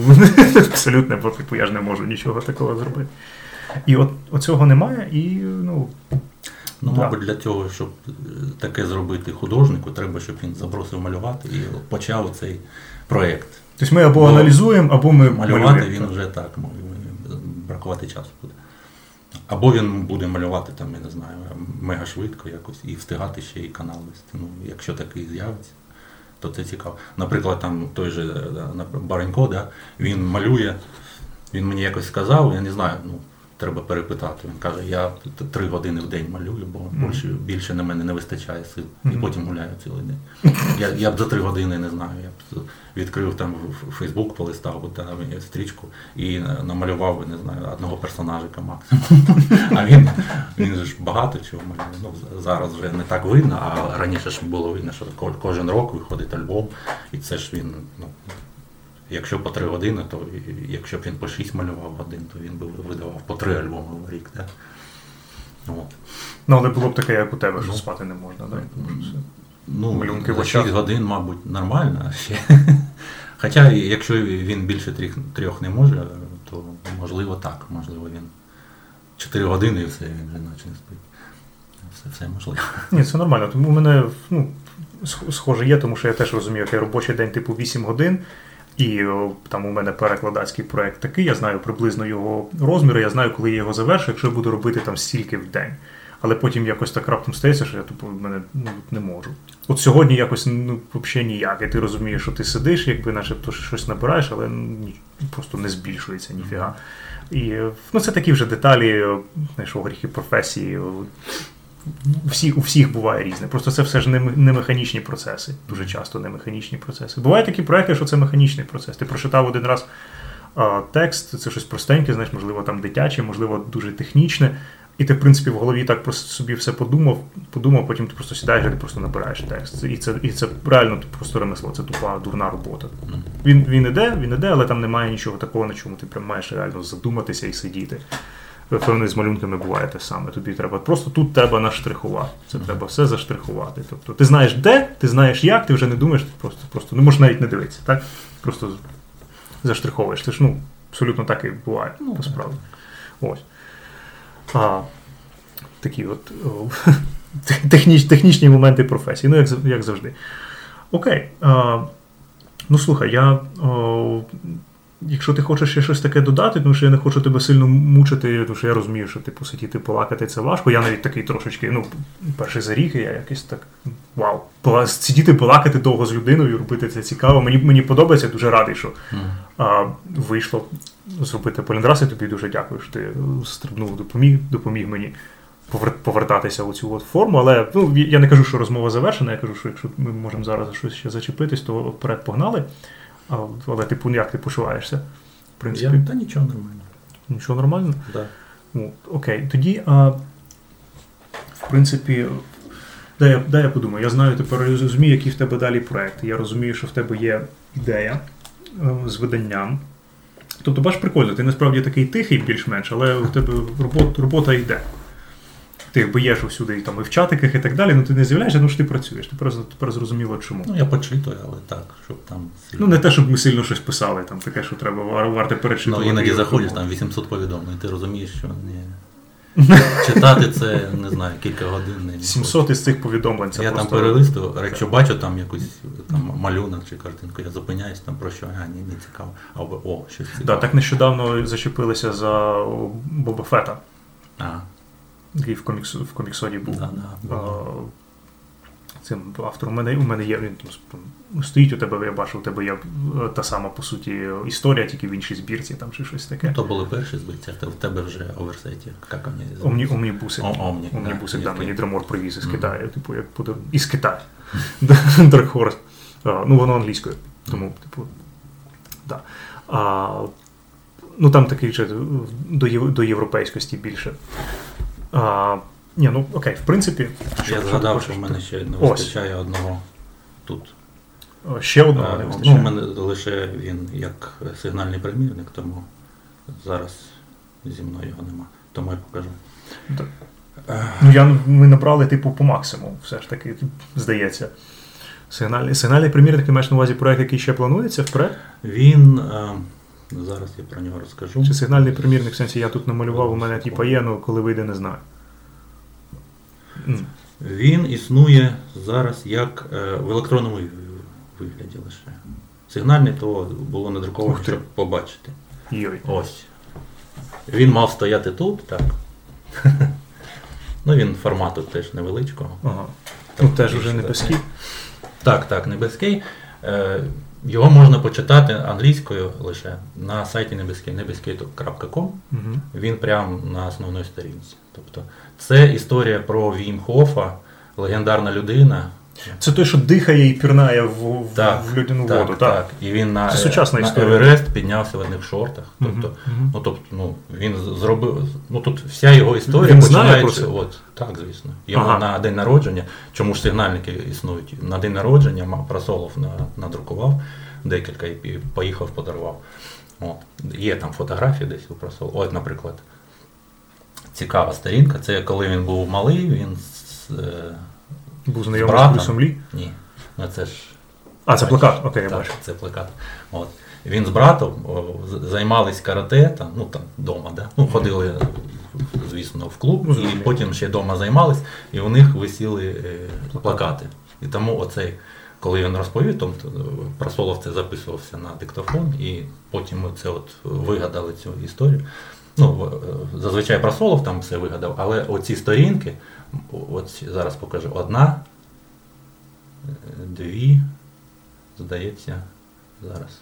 абсолютно, бо типу, я ж не можу нічого такого зробити. І от оцього немає, і ну. Ну, Да. мабуть, для того, щоб таке зробити художнику, треба, щоб він забросив малювати і почав цей проєкт. Тобто ми або Бо аналізуємо, або ми Малювати малюємо. він вже так, бракувати часу буде. Або він буде малювати там, я не знаю, мега швидко якось і встигати ще і канал вести. Ну, якщо такий з'явиться, то це цікаво. Наприклад, там той же е, Баренько, да, він малює, він мені якось сказав, я не знаю, ну, треба перепитати. Він каже, я три години в день малюю, бо більше, більше на мене не вистачає сил. І потім гуляю цілий день. Я, я б за три години не знаю. Я б відкрив там Фейсбук, полистав там е, стрічку і е, намалював не знаю, одного персонажика максимум. А він, він же ж багато чого малює. Ну, зараз вже не так видно, а раніше ж було видно, що кожен рок виходить альбом, і це ж він, ну. Якщо по три години, то якщо б він по шість малював годин, то він би видавав по три альбоми в рік. Да? От. Ну, але було б таке, як у тебе, що Ну. спати не можна, так? Ну, Малюнки в за очах. 6 годин, мабуть, нормально. Хоча, якщо він більше трьох, трьох не може, то можливо так. Можливо, він 4 години і все, він вже наче не спить. Все, все можливо. Ні, це нормально. Тому у мене ну, схоже є, тому що я теж розумію, який робочий день типу 8 годин. І там у мене перекладацький проект такий, я знаю приблизно його розміри, я знаю, коли я його завершу, якщо я буду робити там стільки в день. Але потім якось так раптом стається, що я типу, в мене ну, не можу. От сьогодні якось ну, взагалі ніяк. І ти розумієш, що ти сидиш, якби начебто щось набираєш, але ні, просто не збільшується ніфіга. І е, ну, це такі вже деталі, е, знаєш, гріхи професії. Всі, у всіх буває різне. Просто це все ж не, не механічні процеси. Дуже часто не механічні процеси. Бувають такі проекти, що це механічний процес. Ти прочитав один раз а, текст, це щось простеньке, знаєш, можливо, там дитяче, можливо, дуже технічне. І ти, в принципі, в голові так просто собі все подумав, подумав, потім ти просто сідаєш і просто набираєш текст. І це, і це реально просто ремесло, це тупа дурна робота. Він, він іде, він іде, але там немає нічого такого, на чому ти прям маєш реально задуматися і сидіти. Певно, з малюнками буває те саме. Тобі треба просто тут треба наштрихувати. Це треба все заштрихувати. Тобто ти знаєш де, ти знаєш як, ти вже не думаєш, ти просто, просто не можеш навіть не дивитися, так? Просто заштриховуєш. Це ж ну, абсолютно так і буває, Ну, насправді. Ось. А, такі от о, техніч, технічні моменти професії, ну як, як завжди. Окей. А, ну слухай, я. О, Якщо ти хочеш ще щось таке додати, тому що я не хочу тебе сильно мучити, тому що я розумію, що типу сидіти полакати це важко. Я навіть такий трошечки, ну, перший за рік, я якийсь так вау, сидіти, балакати довго з людиною, робити це цікаво. Мені, мені подобається, дуже радий, що а, вийшло зробити поліндрас, і тобі дуже дякую, що ти стрибнув, допоміг, допоміг мені повертатися у цю от форму. Але ну, я не кажу, що розмова завершена, я кажу, що якщо ми можемо зараз щось ще зачепитись, то вперед погнали. Але типу, як ти почуваєшся? В принципі, Я, та нічого нормально. нічого нормально. Да. Ну, окей, тоді, а, в принципі, дай я, дай я подумаю. Я знаю тепер розумію, які в тебе далі проекти. Я розумію, що в тебе є ідея е, з виданням. Тобто, бач, прикольно, ти насправді такий тихий більш-менш, але у тебе робота, робота йде. Ти ж всюди і, там, і в чатиках і так далі, ну ти не з'являєшся, ну ж ти працюєш. Тепер, тепер зрозуміло чому. Ну, я почитую, але так, щоб там Ну, не те, щоб ми сильно щось писали, там таке, що треба вар- варте Ну, іноді заходиш, робити. там 800 повідомлень, ти розумієш, що ні. Читати це, не знаю, кілька годин. Не 700 із цих повідомлень. Це я просто... там перелистую, якщо бачу там якусь там малюнок чи картинку, я зупиняюсь там про що, а ні, не цікаво. Або о, щось цікаве. Да, так нещодавно зачепилися за Боба Фета, А, який в, комікс, в коміксоді був. да, да, А. Цим автором. У мене, у мене є він там стоїть у тебе, я бачу, у тебе є е, та сама, по суті, історія, тільки в іншій збірці там чи щось таке. Ну, то були перші збиття, в тебе вже оверсеті. Як вони Омні, омнібусик. О, Омні, да, Омнібусик, да, є мені. Драмор привіз із. Китаю, типу, як буде. Із Китаю. Dark Horse. А, ну, воно англійською. Тому, типу, да. А, ну там такий вже до, до європейськості більше. А, ні, ну окей, в принципі. що- Я що згадав, що в мене ще не Ось. вистачає одного тут. Ще одного не Е, вистачає. Ну, в мене лише він як сигнальний примірник, тому зараз зі мною його нема. Тому я покажу. Да. Ну, я, ми набрали, типу, по максимуму, все ж таки, здається. Сигнальний, сигнальний примірник, ти маєш на увазі проект, який ще планується вперед? Він. е, Зараз я про нього розкажу. Чи сигнальний примірник, в сенсі я тут намалював, у мене типу є, ну коли вийде, не знаю. Він існує зараз як е, в електронному вигляді лише. Сигнальний то було надруковано, щоб побачити. Йой. Ось. Він мав стояти тут, так. Ну, він формату теж невеличкого. Ага. Ну теж уже небеський. Так, так, небеський. Його можна почитати англійською лише на сайті небеський, Угу. Він прямо на основній сторінці. Тобто, це історія про Вім Хофа, легендарна людина. Це той, що дихає і пірнає в, Так, в людяну так, воду, так? так. І він на, Це сучасна на історія. Еверест піднявся в одних шортах. Тобто, мгм. ну, тобто, ну, він зробив. Ну тут вся його історія Він знає про починається. це? От, так, звісно. Йому Ага. на день народження, чому ж сигнальники існують? На день народження на, надрукував декілька і поїхав, подарував. От. Є там фотографії десь у Просолова. От, наприклад, цікава сторінка. Це коли він був малий, він з, е, Був знайомий з. Брюсом Лі. Ні. Ну це ж А, це плакат, окей, я так, бачу. Це плакат. От. Він з братом займались карате, там, ну там вдома, да? ну, ходили, звісно, в клуб, Ну, і потім ще вдома займались, і у них висіли е, плакати. І тому оцей, коли він розповів, то Просолов це записувався на диктофон, і потім ми це от вигадали цю історію. Ну, е, зазвичай Просолов там все вигадав, але оці сторінки, от зараз покажу, одна, е, дві, здається, зараз.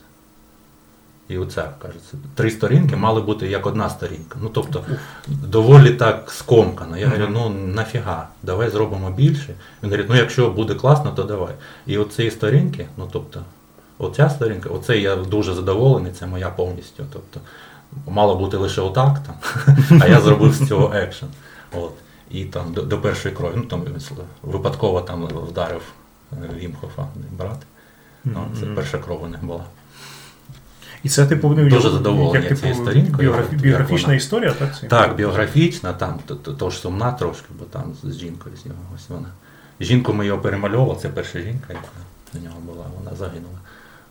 І оця, кажеться, три сторінки мали бути як одна сторінка. Ну, тобто, доволі так скомкано. Я говорю, ну нафіга, давай зробимо більше. Він говорить, ну якщо буде класно, то давай. І оці сторінки, ну тобто, оця сторінка, оце я дуже задоволений, це моя повністю. Тобто, мало бути лише отак там, а я зробив з цього екшен. От. І там до, до першої крові. Ну там випадково там вдарив е, Вімхофа, брат. Ну, це Мгм. перша кров у них була. І це типу Дуже задоволений як, типу, цією сторінкою, біограф- як біографічна вона. історія, так? це? Так, біографічна, там то, то, то ж сумна трошки, бо там з жінкою з нього ось вона. Жінку ми його перемальовували, це перша жінка, яка до нього була, вона загинула.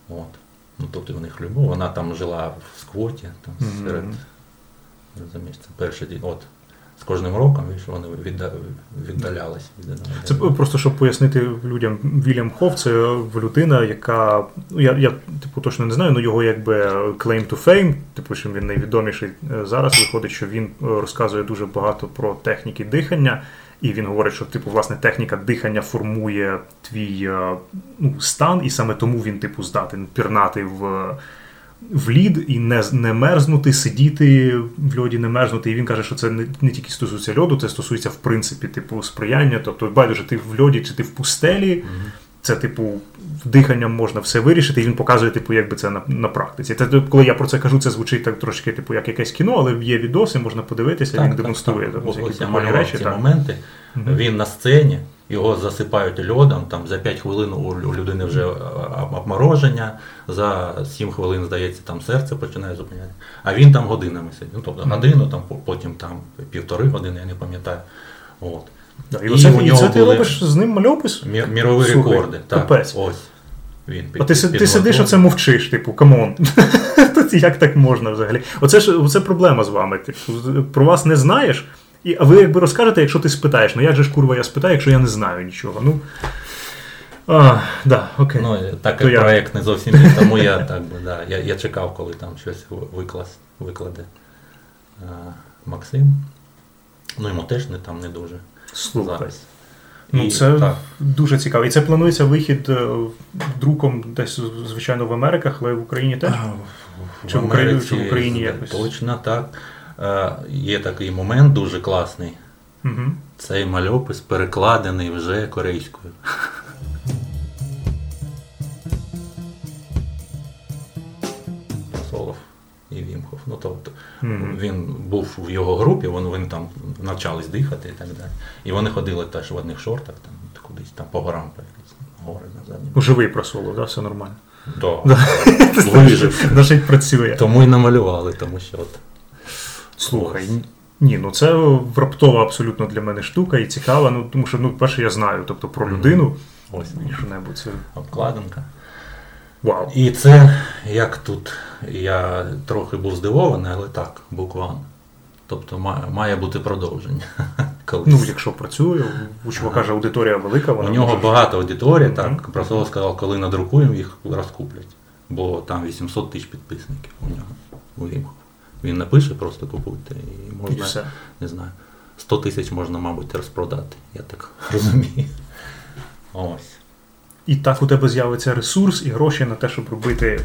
От. Ну тут і в них любов, вона там жила в сквоті, там серед. Розумієш, це день. От. З кожним роком видиш, вони відда, віддалялись від. Це просто щоб пояснити людям, Вільям Хофф це людина, яка. Ну, я, я типу точно не знаю, але його якби claim to fame, типу, що він найвідоміший е, зараз. Виходить, що він е, розказує дуже багато про техніки дихання. І він говорить, що типу, власне, техніка дихання формує твій е, ну, стан, і саме тому він, типу, здатен пірнати в. В лід і не не мерзнути, сидіти в льоді, не мерзнути. І він каже, що це не, не тільки стосується льоду, це стосується в принципі типу сприяння. Тобто, байдуже, ти в льоді чи ти в пустелі, mm-hmm. це, типу, диханням можна все вирішити. І він показує, типу, як би це на на практиці. Це коли я про це кажу, це звучить так трошки, типу, як якесь кіно, але є відоси, можна подивитися, так, він демонструє так, там, Ось, я речі. Так. моменти. Mm-hmm. Він на сцені його засипають льодом, там за 5 хвилин у людини вже е, обмороження, за 7 хвилин, здається, там серце починає зупиняти. А він там годинами сидить. Ну, тобто годину, там, потім там півтори години, я не пам'ятаю. От. І, і, оце, і це ти робиш з ним мальопис? Мі, мірові Слухай, рекорди. Так, капець. Ось. Він під, а ти, під ти сидиш, оце мовчиш, типу, камон. Як так можна взагалі? Оце ж оце проблема з вами. Типу, про вас не знаєш. І, А ви якби розкажете, якщо ти спитаєш, ну як же ж курва я спитаю, якщо я не знаю нічого. Ну, а, да, окей. Ну, Так як То проєкт я... не зовсім є, тому я так би, да, я я чекав, коли там щось виклас, викладе а, Максим. Ну йому теж не там не дуже. Слухай. Зараз. Ну, і, Це так. дуже цікаво. І це планується вихід е, друком десь, звичайно, в Америках, але в Україні теж? А, чи, в чи в Україні якось? Точно так. Е, є такий момент дуже класний. Угу. Цей мальопис перекладений вже корейською. Солов і Вімхов. Ну, тобто, mm Він був в його групі, вони, вони там навчались дихати і так далі. І вони ходили теж в одних шортах, там, кудись там по горам якісь гори назад. Живий просолов, да, все нормально. Да. Вижив. Навіть працює. Тому і намалювали, тому що от. Слухай, ні, ну це раптова абсолютно для мене штука і цікава. Ну тому що ну, перше я знаю, тобто про людину. Ось що-небудь це обкладинка. Вау. І це як тут я трохи був здивований, але так, буквально. Тобто має, має бути продовження. Колись. Ну, якщо працює, у чувака ж аудиторія велика, вона. У нього може... багато аудиторії, mm-hmm. так. Просто сказав, коли надрукуємо, їх розкуплять. Бо там 800 тисяч підписників у нього у Вімху. Він напише, просто купуйте і можна, і все. не знаю, 100 тисяч можна, мабуть, розпродати, я так розумію. Ось. І так у тебе з'явиться ресурс і гроші на те, щоб робити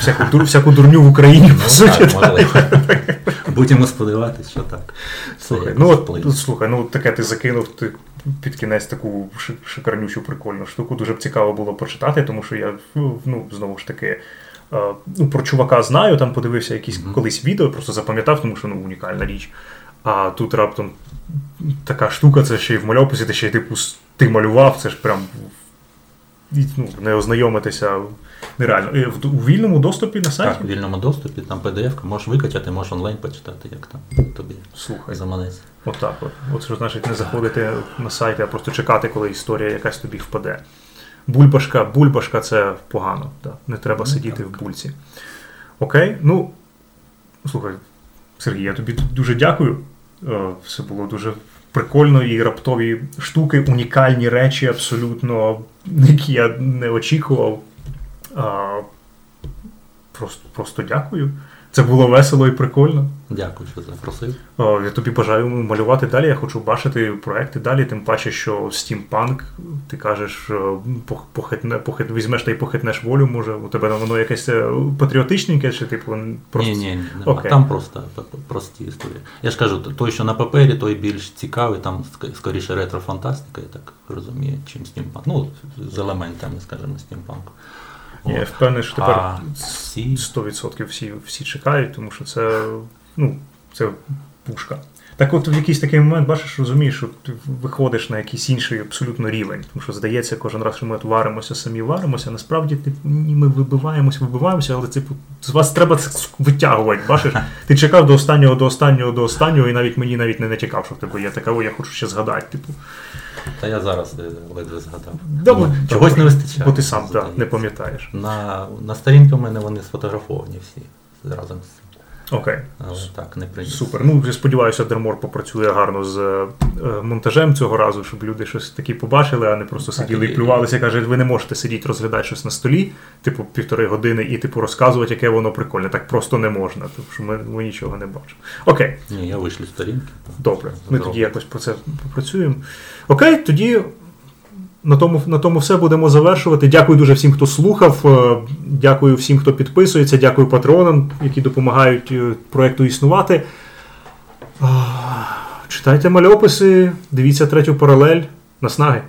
всяку всяку дурню в Україні. по суті. Так, Будемо сподіватися, що так. Слухай, ну от, слухай, ну таке ти закинув ти під кінець таку шикарнючу прикольну штуку. Дуже б цікаво було почитати, тому що я ну, знову ж таки. Е, ну, Про чувака знаю, там подивився якісь mm-hmm. колись відео, просто запам'ятав, тому що ну, унікальна річ. А тут раптом така штука, це ще й в мальописі, ти ще й типу ти малював, це ж прям ну, не ознайомитися нереально. І У вільному доступі на сайті? Так, у вільному доступі, там PDF, можеш викачати, можеш онлайн почитати, як там тобі Слухай. заманеться. Отак от. От що значить не заходити на сайт, а просто чекати, коли історія якась тобі впаде. Бульбашка, бульбашка це погано. Так. Не треба mm, сидіти так. в бульці. Окей, ну слухай, Сергій, я тобі дуже дякую. Е, все було дуже прикольно і раптові штуки, унікальні речі, абсолютно, які я не очікував. Просто, Просто дякую. Це було весело і прикольно. Дякую, що запросив. Я тобі бажаю малювати далі. Я хочу бачити проекти далі, тим паче, що стімпанк, ти кажеш, похитне, похит, візьмеш та й похитнеш волю, може, у тебе воно якесь е, патріотичненьке, чи типу просто. Ні, ні, ні. Okay. Там просто прості історії. Я ж кажу, той, що на папері, той більш цікавий, там скоріше ретрофантастика, я так розумію, чим стімпанк. Ну, з елементами, скажімо, стімпанку. Я впевнений, що тепер а 100% всі всі чекають, тому що це ну, це пушка. Так от в якийсь такий момент, бачиш, розумієш, що ти виходиш на якийсь інший абсолютно рівень. Тому що здається, кожен раз, що ми варимося, самі варимося. Насправді ти, ми вибиваємося, вибиваємося, але типу, з вас треба витягувати. Бачиш? Ти чекав до останнього, до останнього, до останнього, і навіть мені навіть не натякав, що в тебе є така, я хочу ще згадати. Типу. Та я зараз е, ледве згадав. Добре. Чогось не вистачає. Бо ти сам да, не пам'ятаєш. На на сторінці у мене вони сфотографовані всі разом з цим. Окей. Але так, не приніс. Супер. Ну, я сподіваюся, Дермор попрацює гарно з е, монтажем цього разу, щоб люди щось такі побачили, а не просто сиділи і і- плювалися. Каже, ви не можете сидіти, розглядати щось на столі, типу півтори години, і типу розказувати, яке воно прикольне. Так просто не можна, тому що ми, ми нічого не бачимо. Окей. Ні, я вийшлю сторінки. то Добре, ми зроблю. тоді якось про це попрацюємо. Окей, тоді на тому, на тому все будемо завершувати. Дякую дуже всім, хто слухав. Е, Дякую всім, хто підписується. Дякую патронам, які допомагають е, проекту існувати. Читайте мальописи, дивіться третю паралель. Наснаги.